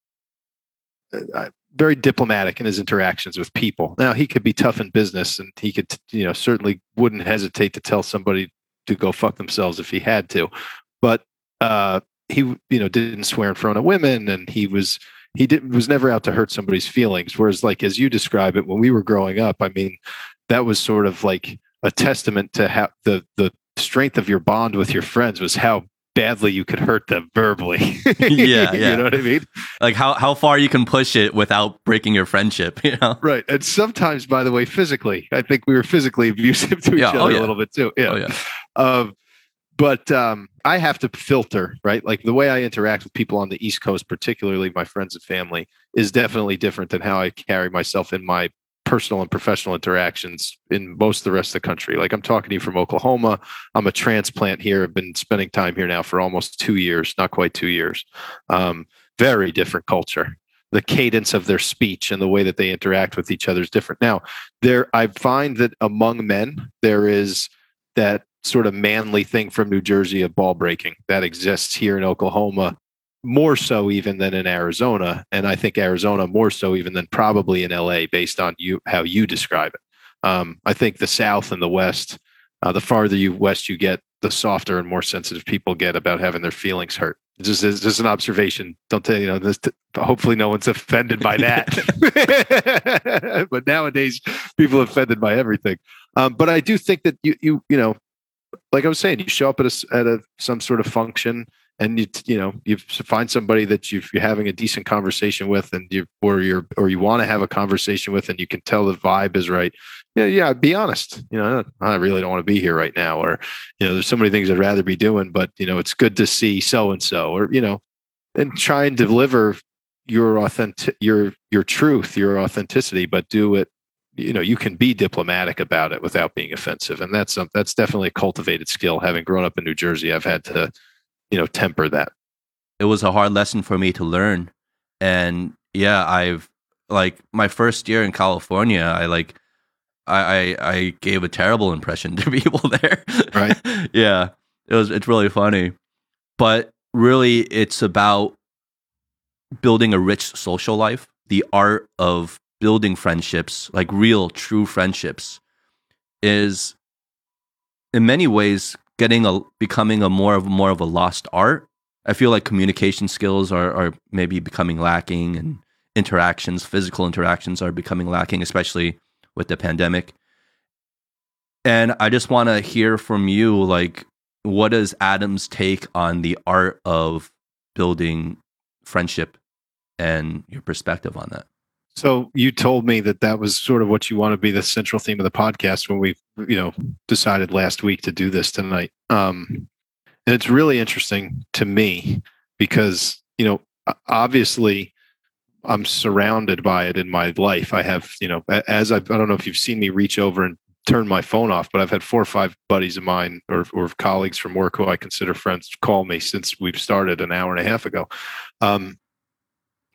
uh, very diplomatic in his interactions with people. Now he could be tough in business and he could you know certainly wouldn't hesitate to tell somebody to go fuck themselves if he had to. But uh, he you know didn't swear in front of women and he was he did, was never out to hurt somebody's feelings. Whereas, like as you describe it, when we were growing up, I mean, that was sort of like a testament to how the the strength of your bond with your friends was how badly you could hurt them verbally. yeah, (laughs) yeah. you know what I mean? Like how how far you can push it without breaking your friendship, (laughs) you know? Right. And sometimes, by the way, physically, I think we were physically (laughs) abusive to each yeah, oh, other oh, yeah. a little bit too. Yeah. Oh, yeah. Um, but um, I have to filter, right? Like the way I interact with people on the East Coast, particularly my friends and family, is definitely different than how I carry myself in my personal and professional interactions in most of the rest of the country. Like I'm talking to you from Oklahoma. I'm a transplant here. I've been spending time here now for almost two years, not quite two years. Um, very different culture. The cadence of their speech and the way that they interact with each other is different. Now, there I find that among men there is that sort of manly thing from New Jersey of ball breaking that exists here in Oklahoma more so even than in Arizona, and I think Arizona more so even than probably in LA, based on you how you describe it. Um, I think the South and the West, uh, the farther you west you get, the softer and more sensitive people get about having their feelings hurt. It's just, it's just an observation. Don't tell you know this. Hopefully, no one's offended by that. (laughs) (laughs) but nowadays, people are offended by everything. Um, but I do think that you you you know, like I was saying, you show up at a at a some sort of function and you you know you find somebody that you are having a decent conversation with and you or you're or you want to have a conversation with and you can tell the vibe is right. Yeah yeah be honest. You know i really don't want to be here right now or you know there's so many things i'd rather be doing but you know it's good to see so and so or you know and try and deliver your authentic your your truth your authenticity but do it you know you can be diplomatic about it without being offensive. And that's um, that's definitely a cultivated skill. Having grown up in new jersey i've had to you know temper that. It was a hard lesson for me to learn. And yeah i've like my first year in california i like i i, I gave a terrible impression (laughs) to people there. Right. (laughs) Yeah it was it's really funny. But really it's about building a rich social life the art of building friendships like real true friendships is in many ways getting a becoming a more of more of a lost art. I feel like communication skills are are maybe becoming lacking and interactions, physical interactions are becoming lacking, especially with the pandemic. And I just want to hear from you like what is Adam's take on the art of building friendship and your perspective on that? So you told me that that was sort of what you want to be the central theme of the podcast when we, you know, decided last week to do this tonight. Um, and it's really interesting to me because, you know, obviously I'm surrounded by it in my life. I have, you know, as I've, I don't know if you've seen me reach over and turn my phone off, but I've had four or five buddies of mine or, or colleagues from work who I consider friends call me since we've started an hour and a half ago. Um,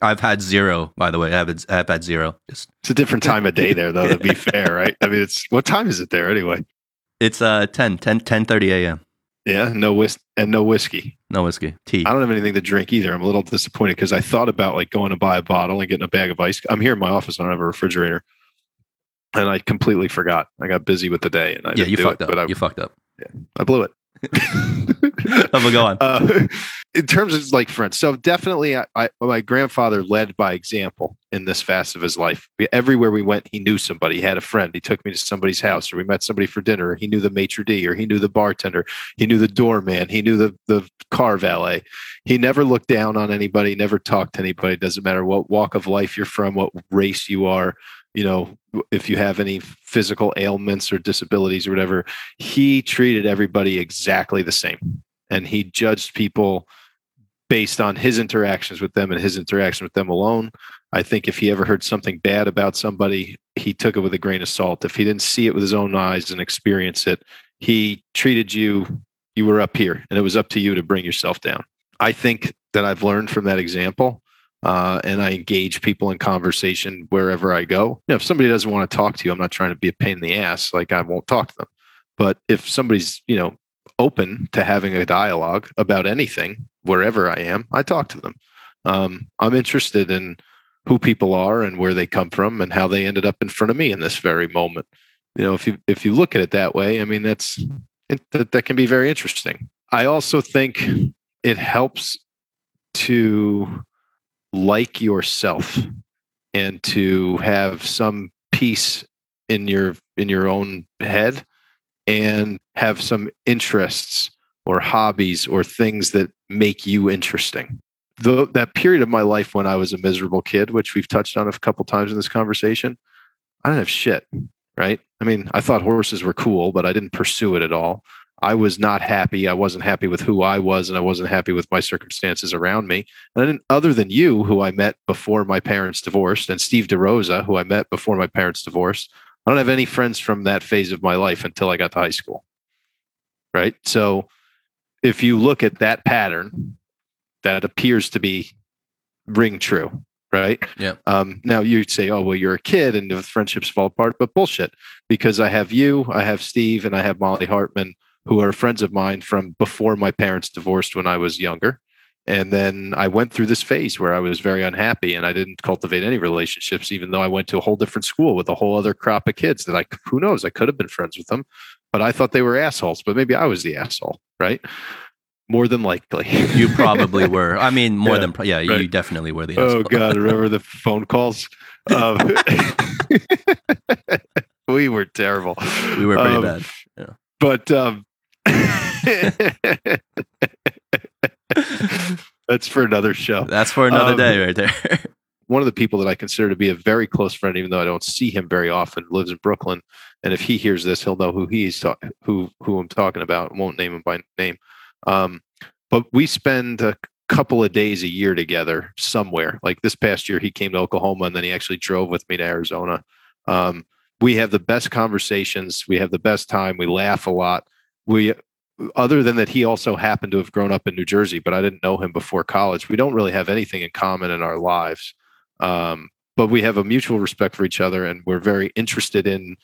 I've had zero, by the way. I've had, I've had zero. Just it's a different time of day there, though. To be (laughs) fair, right? I mean, it's what time is it there anyway? It's uh 10, 10, 10 30 a.m. Yeah, no whis and no whiskey. No whiskey. Tea. I don't have anything to drink either. I'm a little disappointed because I thought about like going to buy a bottle and getting a bag of ice. I'm here in my office. I don't have a refrigerator, and I completely forgot. I got busy with the day, and I yeah, you fucked it, up. But I, you fucked up. Yeah, I blew it. (laughs) I'm go on. Uh, in terms of like friends, so definitely, I, I, my grandfather led by example in this fast of his life. Everywhere we went, he knew somebody. He had a friend. He took me to somebody's house, or we met somebody for dinner. Or he knew the maitre d, or he knew the bartender. He knew the doorman. He knew the the car valet. He never looked down on anybody. Never talked to anybody. Doesn't matter what walk of life you're from, what race you are you know, if you have any physical ailments or disabilities or whatever, he treated everybody exactly the same. And he judged people based on his interactions with them and his interaction with them alone. I think if he ever heard something bad about somebody, he took it with a grain of salt. If he didn't see it with his own eyes and experience it, he treated you, you were up here, and it was up to you to bring yourself down. I think that I've learned from that example uh, and I engage people in conversation wherever I go. You know, if somebody doesn't want to talk to you, I'm not trying to be a pain in the ass. Like I won't talk to them. But if somebody's, you know, open to having a dialogue about anything, wherever I am, I talk to them. Um, I'm interested in who people are and where they come from and how they ended up in front of me in this very moment. You know, if you if you look at it that way, I mean, that's that, that can be very interesting. I also think it helps to like yourself and to have some peace in your in your own head and have some interests or hobbies or things that make you interesting. The, that period of my life when I was a miserable kid, which we've touched on a couple times in this conversation, I didn't have shit, right? I mean, I thought horses were cool, but I didn't pursue it at all. I was not happy. I wasn't happy with who I was, and I wasn't happy with my circumstances around me. And other than you, who I met before my parents divorced, and Steve DeRosa, who I met before my parents divorced, I don't have any friends from that phase of my life until I got to high school. Right. So if you look at that pattern, that appears to be ring true. Right. Yeah. Um, now you'd say, oh, well, you're a kid and the friendships fall apart, but bullshit. Because I have you, I have Steve, and I have Molly Hartman who are friends of mine from before my parents divorced when I was younger. And then I went through this phase where I was very unhappy and I didn't cultivate any relationships, even though I went to a whole different school with a whole other crop of kids that I, who knows, I could have been friends with them, but I thought they were assholes, but maybe I was the asshole, right? More than likely. (laughs) you probably were. I mean, more yeah, than, yeah, right. you definitely were the oh, asshole. Oh, God. Remember the (laughs) phone calls? Um, (laughs) we were terrible. We were pretty um, bad. Yeah. But, um, (laughs) That's for another show. That's for another um, day right there. (laughs) one of the people that I consider to be a very close friend, even though I don't see him very often, lives in Brooklyn. And if he hears this, he'll know who he's ta- who who I'm talking about. I won't name him by name. Um, but we spend a couple of days a year together somewhere. Like this past year, he came to Oklahoma and then he actually drove with me to Arizona. Um, we have the best conversations. We have the best time. We laugh a lot. We other than that he also happened to have grown up in New Jersey, but I didn't know him before college. We don't really have anything in common in our lives. Um, but we have a mutual respect for each other and we're very interested in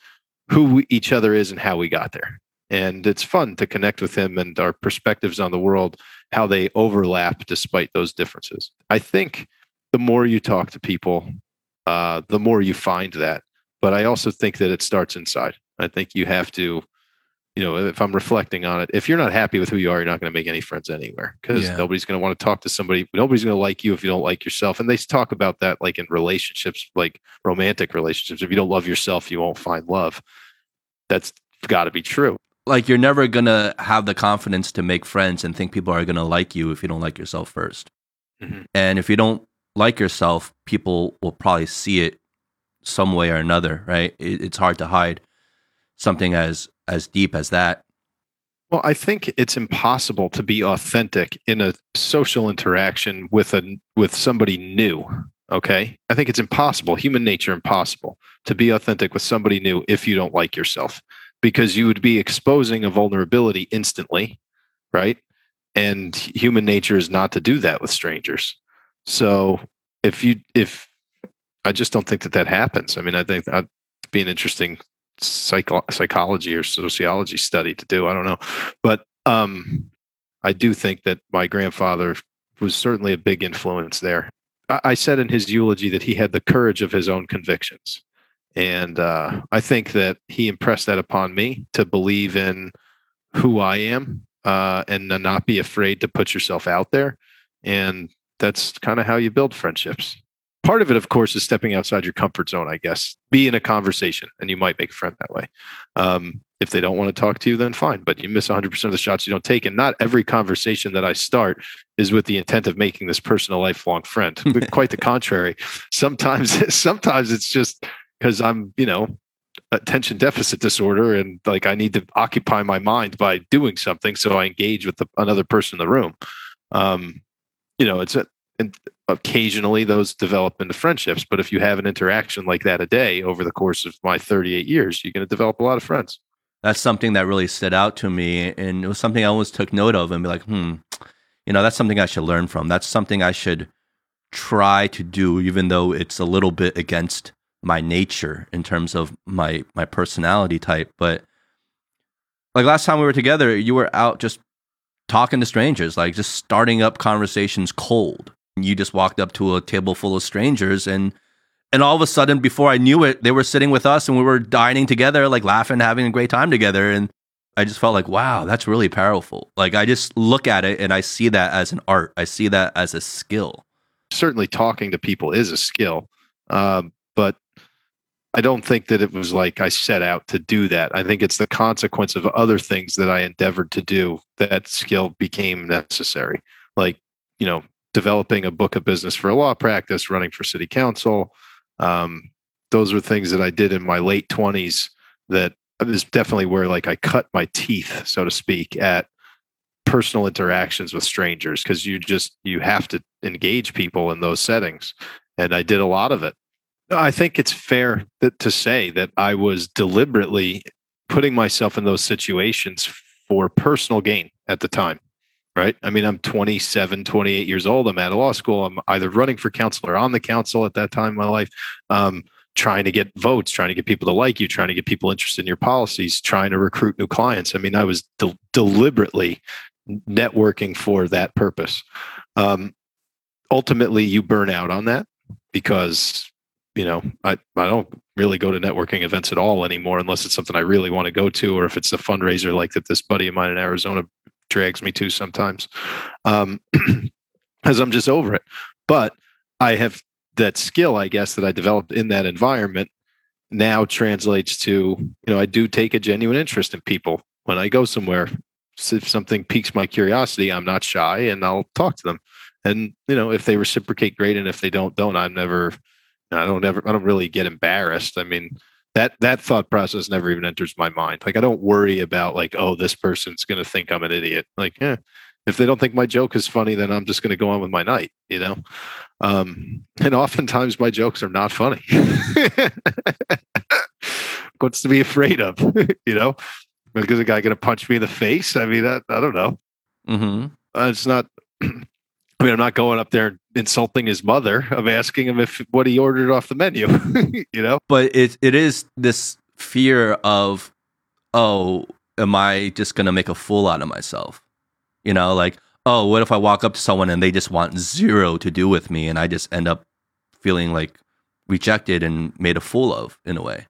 who each other is and how we got there. And it's fun to connect with him and our perspectives on the world, how they overlap despite those differences. I think the more you talk to people, uh, the more you find that. But I also think that it starts inside. I think you have to you know, if I'm reflecting on it, if you're not happy with who you are, you're not going to make any friends anywhere because yeah. nobody's going to want to talk to somebody. Nobody's going to like you if you don't like yourself. And they talk about that like in relationships, like romantic relationships. If you don't love yourself, you won't find love. That's got to be true. Like you're never going to have the confidence to make friends and think people are going to like you if you don't like yourself 1st mm-hmm. And if you don't like yourself, people will probably see it some way or another, right? It, it's hard to hide something as as deep as that? Well, I think it's impossible to be authentic in a social interaction with a with somebody new. Okay, I think it's impossible, human nature impossible, to be authentic with somebody new if you don't like yourself, because you would be exposing a vulnerability instantly, right? And human nature is not to do that with strangers. So if you if I just don't think that that happens. I mean, I think uh, that'd be an interesting psycho- psychology or sociology study to do. I don't know, but um, I do think that my grandfather was certainly a big influence there. I, I said in his eulogy that he had the courage of his own convictions, and uh, I think that he impressed that upon me to believe in who I am uh, and not be afraid to put yourself out there. And that's kind of how you build friendships part of it, of course, is stepping outside your comfort zone, I guess. Be in a conversation and you might make a friend that way. Um, if they don't want to talk to you, then fine, but you miss 100% of the shots you don't take. And not every conversation that I start is with the intent of making this person a lifelong friend. (laughs) Quite the contrary. Sometimes, (laughs) sometimes it's just because I'm, you know, attention deficit disorder and like I need to occupy my mind by doing something. So I engage with the, another person in the room. Um, you know, it's a, and occasionally those develop into friendships. But if you have an interaction like that a day over the course of my 38 years, you're going to develop a lot of friends. That's something that really stood out to me. And it was something I always took note of and be like, hmm, you know, that's something I should learn from. That's something I should try to do, even though it's a little bit against my nature in terms of my my personality type. But like last time we were together, you were out just talking to strangers, like just starting up conversations cold you just walked up to a table full of strangers and and all of a sudden before I knew it, they were sitting with us and we were dining together, like laughing, having a great time together. And I just felt like, wow, that's really powerful. Like I just look at it and I see that as an art. I see that as a skill. Certainly talking to people is a skill. Um, but I don't think that it was like I set out to do that. I think it's the consequence of other things that I endeavored to do that skill became necessary. Like, you know, developing a book of business for a law practice, running for city council. Um, those were things that I did in my late 20s that is definitely where like I cut my teeth, so to speak, at personal interactions with strangers because you just you have to engage people in those settings and I did a lot of it. I think it's fair that, to say that I was deliberately putting myself in those situations for personal gain at the time right? I mean, I'm 27, 28 years old. I'm out of law school. I'm either running for council or on the council at that time in my life, um, trying to get votes, trying to get people to like you, trying to get people interested in your policies, trying to recruit new clients. I mean, I was de- deliberately networking for that purpose. Um, ultimately, you burn out on that because you know I I don't really go to networking events at all anymore unless it's something I really want to go to or if it's a fundraiser like that this buddy of mine in Arizona drags me to sometimes. Um, (clears throat) I'm just over it. But I have that skill, I guess, that I developed in that environment now translates to, you know, I do take a genuine interest in people when I go somewhere. If something piques my curiosity, I'm not shy and I'll talk to them. And, you know, if they reciprocate, great. And if they don't, don't, I'm never, I don't ever, I don't really get embarrassed. I mean, that that thought process never even enters my mind. Like I don't worry about like, oh, this person's gonna think I'm an idiot. Like, yeah, if they don't think my joke is funny, then I'm just gonna go on with my night, you know? Um, and oftentimes my jokes are not funny. (laughs) What's to be afraid of? (laughs) you know? Because a guy gonna punch me in the face? I mean, I, I don't know. Mm-hmm. Uh, it's not (clears throat) I mean, I'm not going up there insulting his mother. I'm asking him if what he ordered off the menu, (laughs) you know? But it it is this fear of, oh, am I just gonna make a fool out of myself? You know, like, oh, what if I walk up to someone and they just want zero to do with me and I just end up feeling like rejected and made a fool of in a way.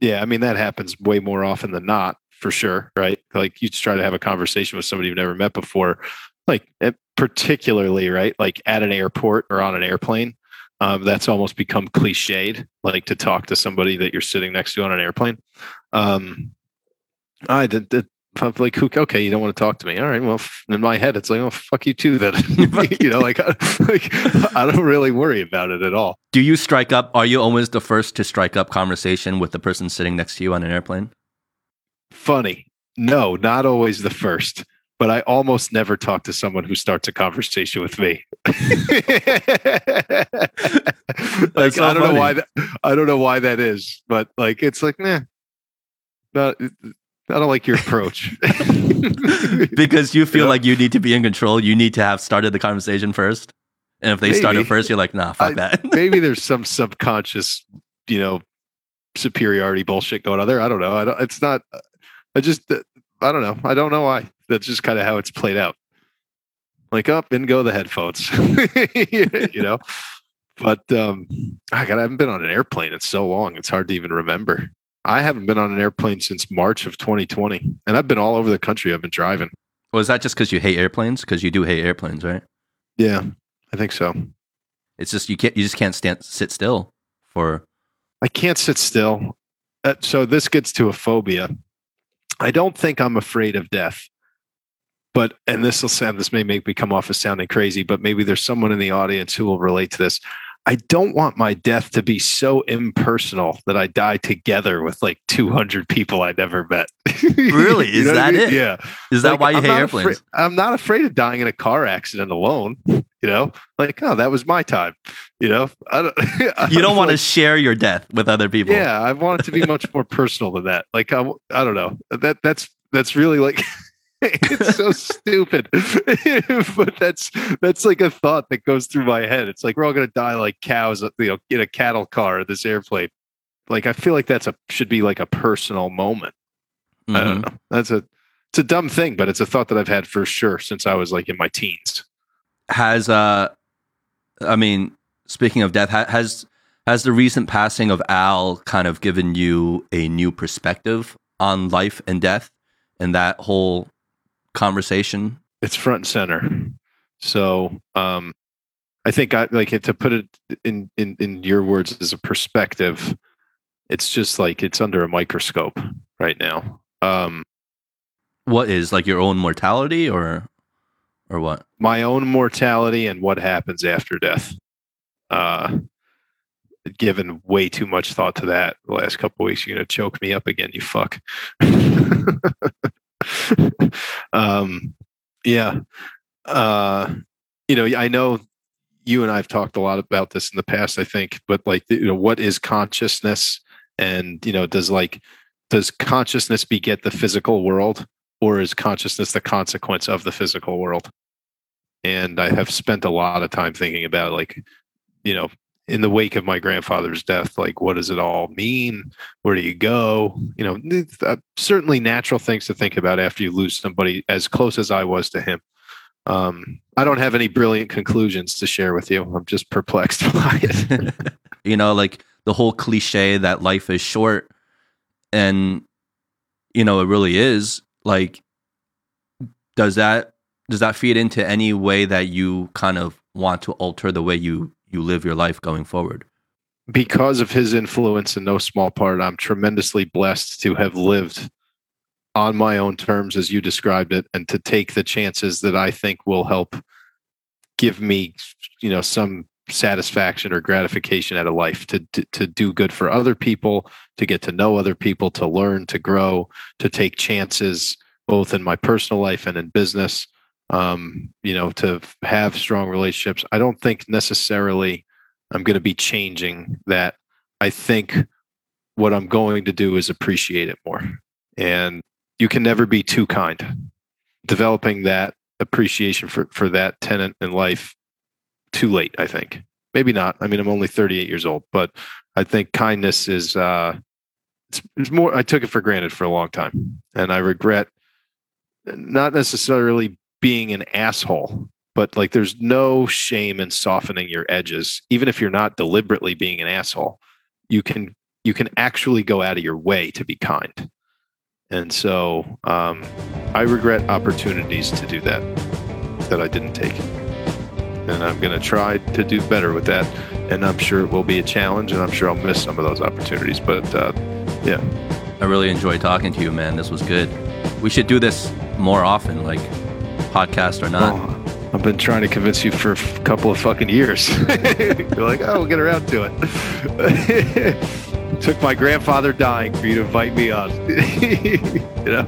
Yeah, I mean that happens way more often than not, for sure, right? Like you just try to have a conversation with somebody you've never met before, like eh, particularly right, like at an airport or on an airplane. Um, that's almost become cliched, like to talk to somebody that you're sitting next to on an airplane. Um, I did, did like okay you don't want to talk to me. All right well in my head it's like oh fuck you too then. (laughs) (laughs) You know like, like i don't really worry about it at all. Do you strike up are you always the first to strike up conversation with the person sitting next to you on an airplane? Funny. No not always the first but I almost never talk to someone who starts a conversation with me. (laughs) like I don't funny. know why that, I don't know why that is, but like it's like, nah, not, I don't like your approach. (laughs) because you feel like you need to be in control. You need to have started the conversation first. And if they maybe. started first, you're like, nah, fuck I, that. (laughs) maybe there's some subconscious, you know, superiority bullshit going on there. I don't know. I don't, it's not, I just, uh, I don't know. I don't know why that's just kind of how it's played out. Like up and go the headphones, (laughs) you know. But um, I, God, I haven't been on an airplane in so long; it's hard to even remember. I haven't been on an airplane since March of 2020, and I've been all over the country. I've been driving. Was that just because you hate airplanes? Because you do hate airplanes, right? Yeah, I think so. It's just you can't. You just can't stand sit still for. I can't sit still. Uh, so this gets to a phobia. I don't think I'm afraid of death but and this will sound this may make me come off as sounding crazy but maybe there's someone in the audience who will relate to this i don't want my death to be so impersonal that i die together with like 200 people i never met. (laughs) Really? Is that I mean? it? Yeah. Is that like, why you I'm hate airplanes? afraid, i'm not afraid of dying in a car accident alone you know? Like oh that was my time you know? I don't, (laughs) I you don't want like, to share your death with other people. Yeah i want it to be much more personal than that. Like I, I don't know. That that's that's really like (laughs) (laughs) it's so stupid. (laughs) But that's that's like a thought that goes through my head. It's like we're all going to die like cows you know in a cattle car this airplane. Like i feel like that's a should be like a personal moment. Mm-hmm. i don't mm-hmm. know. That's a it's a dumb thing but it's a thought that i've had for sure since i was like in my teens. Has uh i mean speaking of death has has the recent passing of al kind of given you a new perspective on life and death and that whole conversation? It's front and center. So um, I think I like it to put it in, in in your words as a perspective. It's just like it's under a microscope right now. Um, what is like your own mortality or or what? My own mortality and what happens after death. Uh, given way too much thought to that the last couple weeks. You're gonna choke me up again, you fuck. (laughs) (laughs) um, yeah. Uh, you know, I know you and I've talked a lot about this in the past, I think, but like, you know, what is consciousness? And, you know, does like, does consciousness beget the physical world or is consciousness the consequence of the physical world? And I have spent a lot of time thinking about like, you know, in the wake of my grandfather's death like what does it all mean where do you go you know uh, certainly natural things to think about after you lose somebody as close as i was to him um, I don't have any brilliant conclusions to share with you. I'm just perplexed (laughs) by it. (laughs) you know, like the whole cliche that life is short, and you know it really is. Like, does that does that feed into any way that you kind of want to alter the way you you live your life going forward? Because of his influence, in no small part, I'm tremendously blessed to have lived on my own terms as you described it and to take the chances that I think will help give me you know some satisfaction or gratification out of life to, to, to do good for other people to get to know other people to learn to grow to take chances both in my personal life and in business um, you know to have strong relationships i don't think necessarily i'm going to be changing that i think what i'm going to do is appreciate it more and you can never be too kind. Developing that appreciation for, for that tenant in life too late, I think. Maybe not. I mean, I'm only 38 years old, but I think kindness is uh it's, it's more I took it for granted for a long time. And I regret not necessarily being an asshole, but like there's no shame in softening your edges, even if you're not deliberately being an asshole. You can you can actually go out of your way to be kind. And so um, I regret opportunities to do that that I didn't take. And I'm going to try to do better with that. And I'm sure it will be a challenge, and I'm sure I'll miss some of those opportunities. But uh, yeah. I really enjoyed talking to you, man. This was good. We should do this more often, like podcast or not. Oh, I've been trying to convince you for a couple of fucking years. (laughs) You're like, oh, we'll get around to it. (laughs) took my grandfather dying for you to invite me on. (laughs) you know?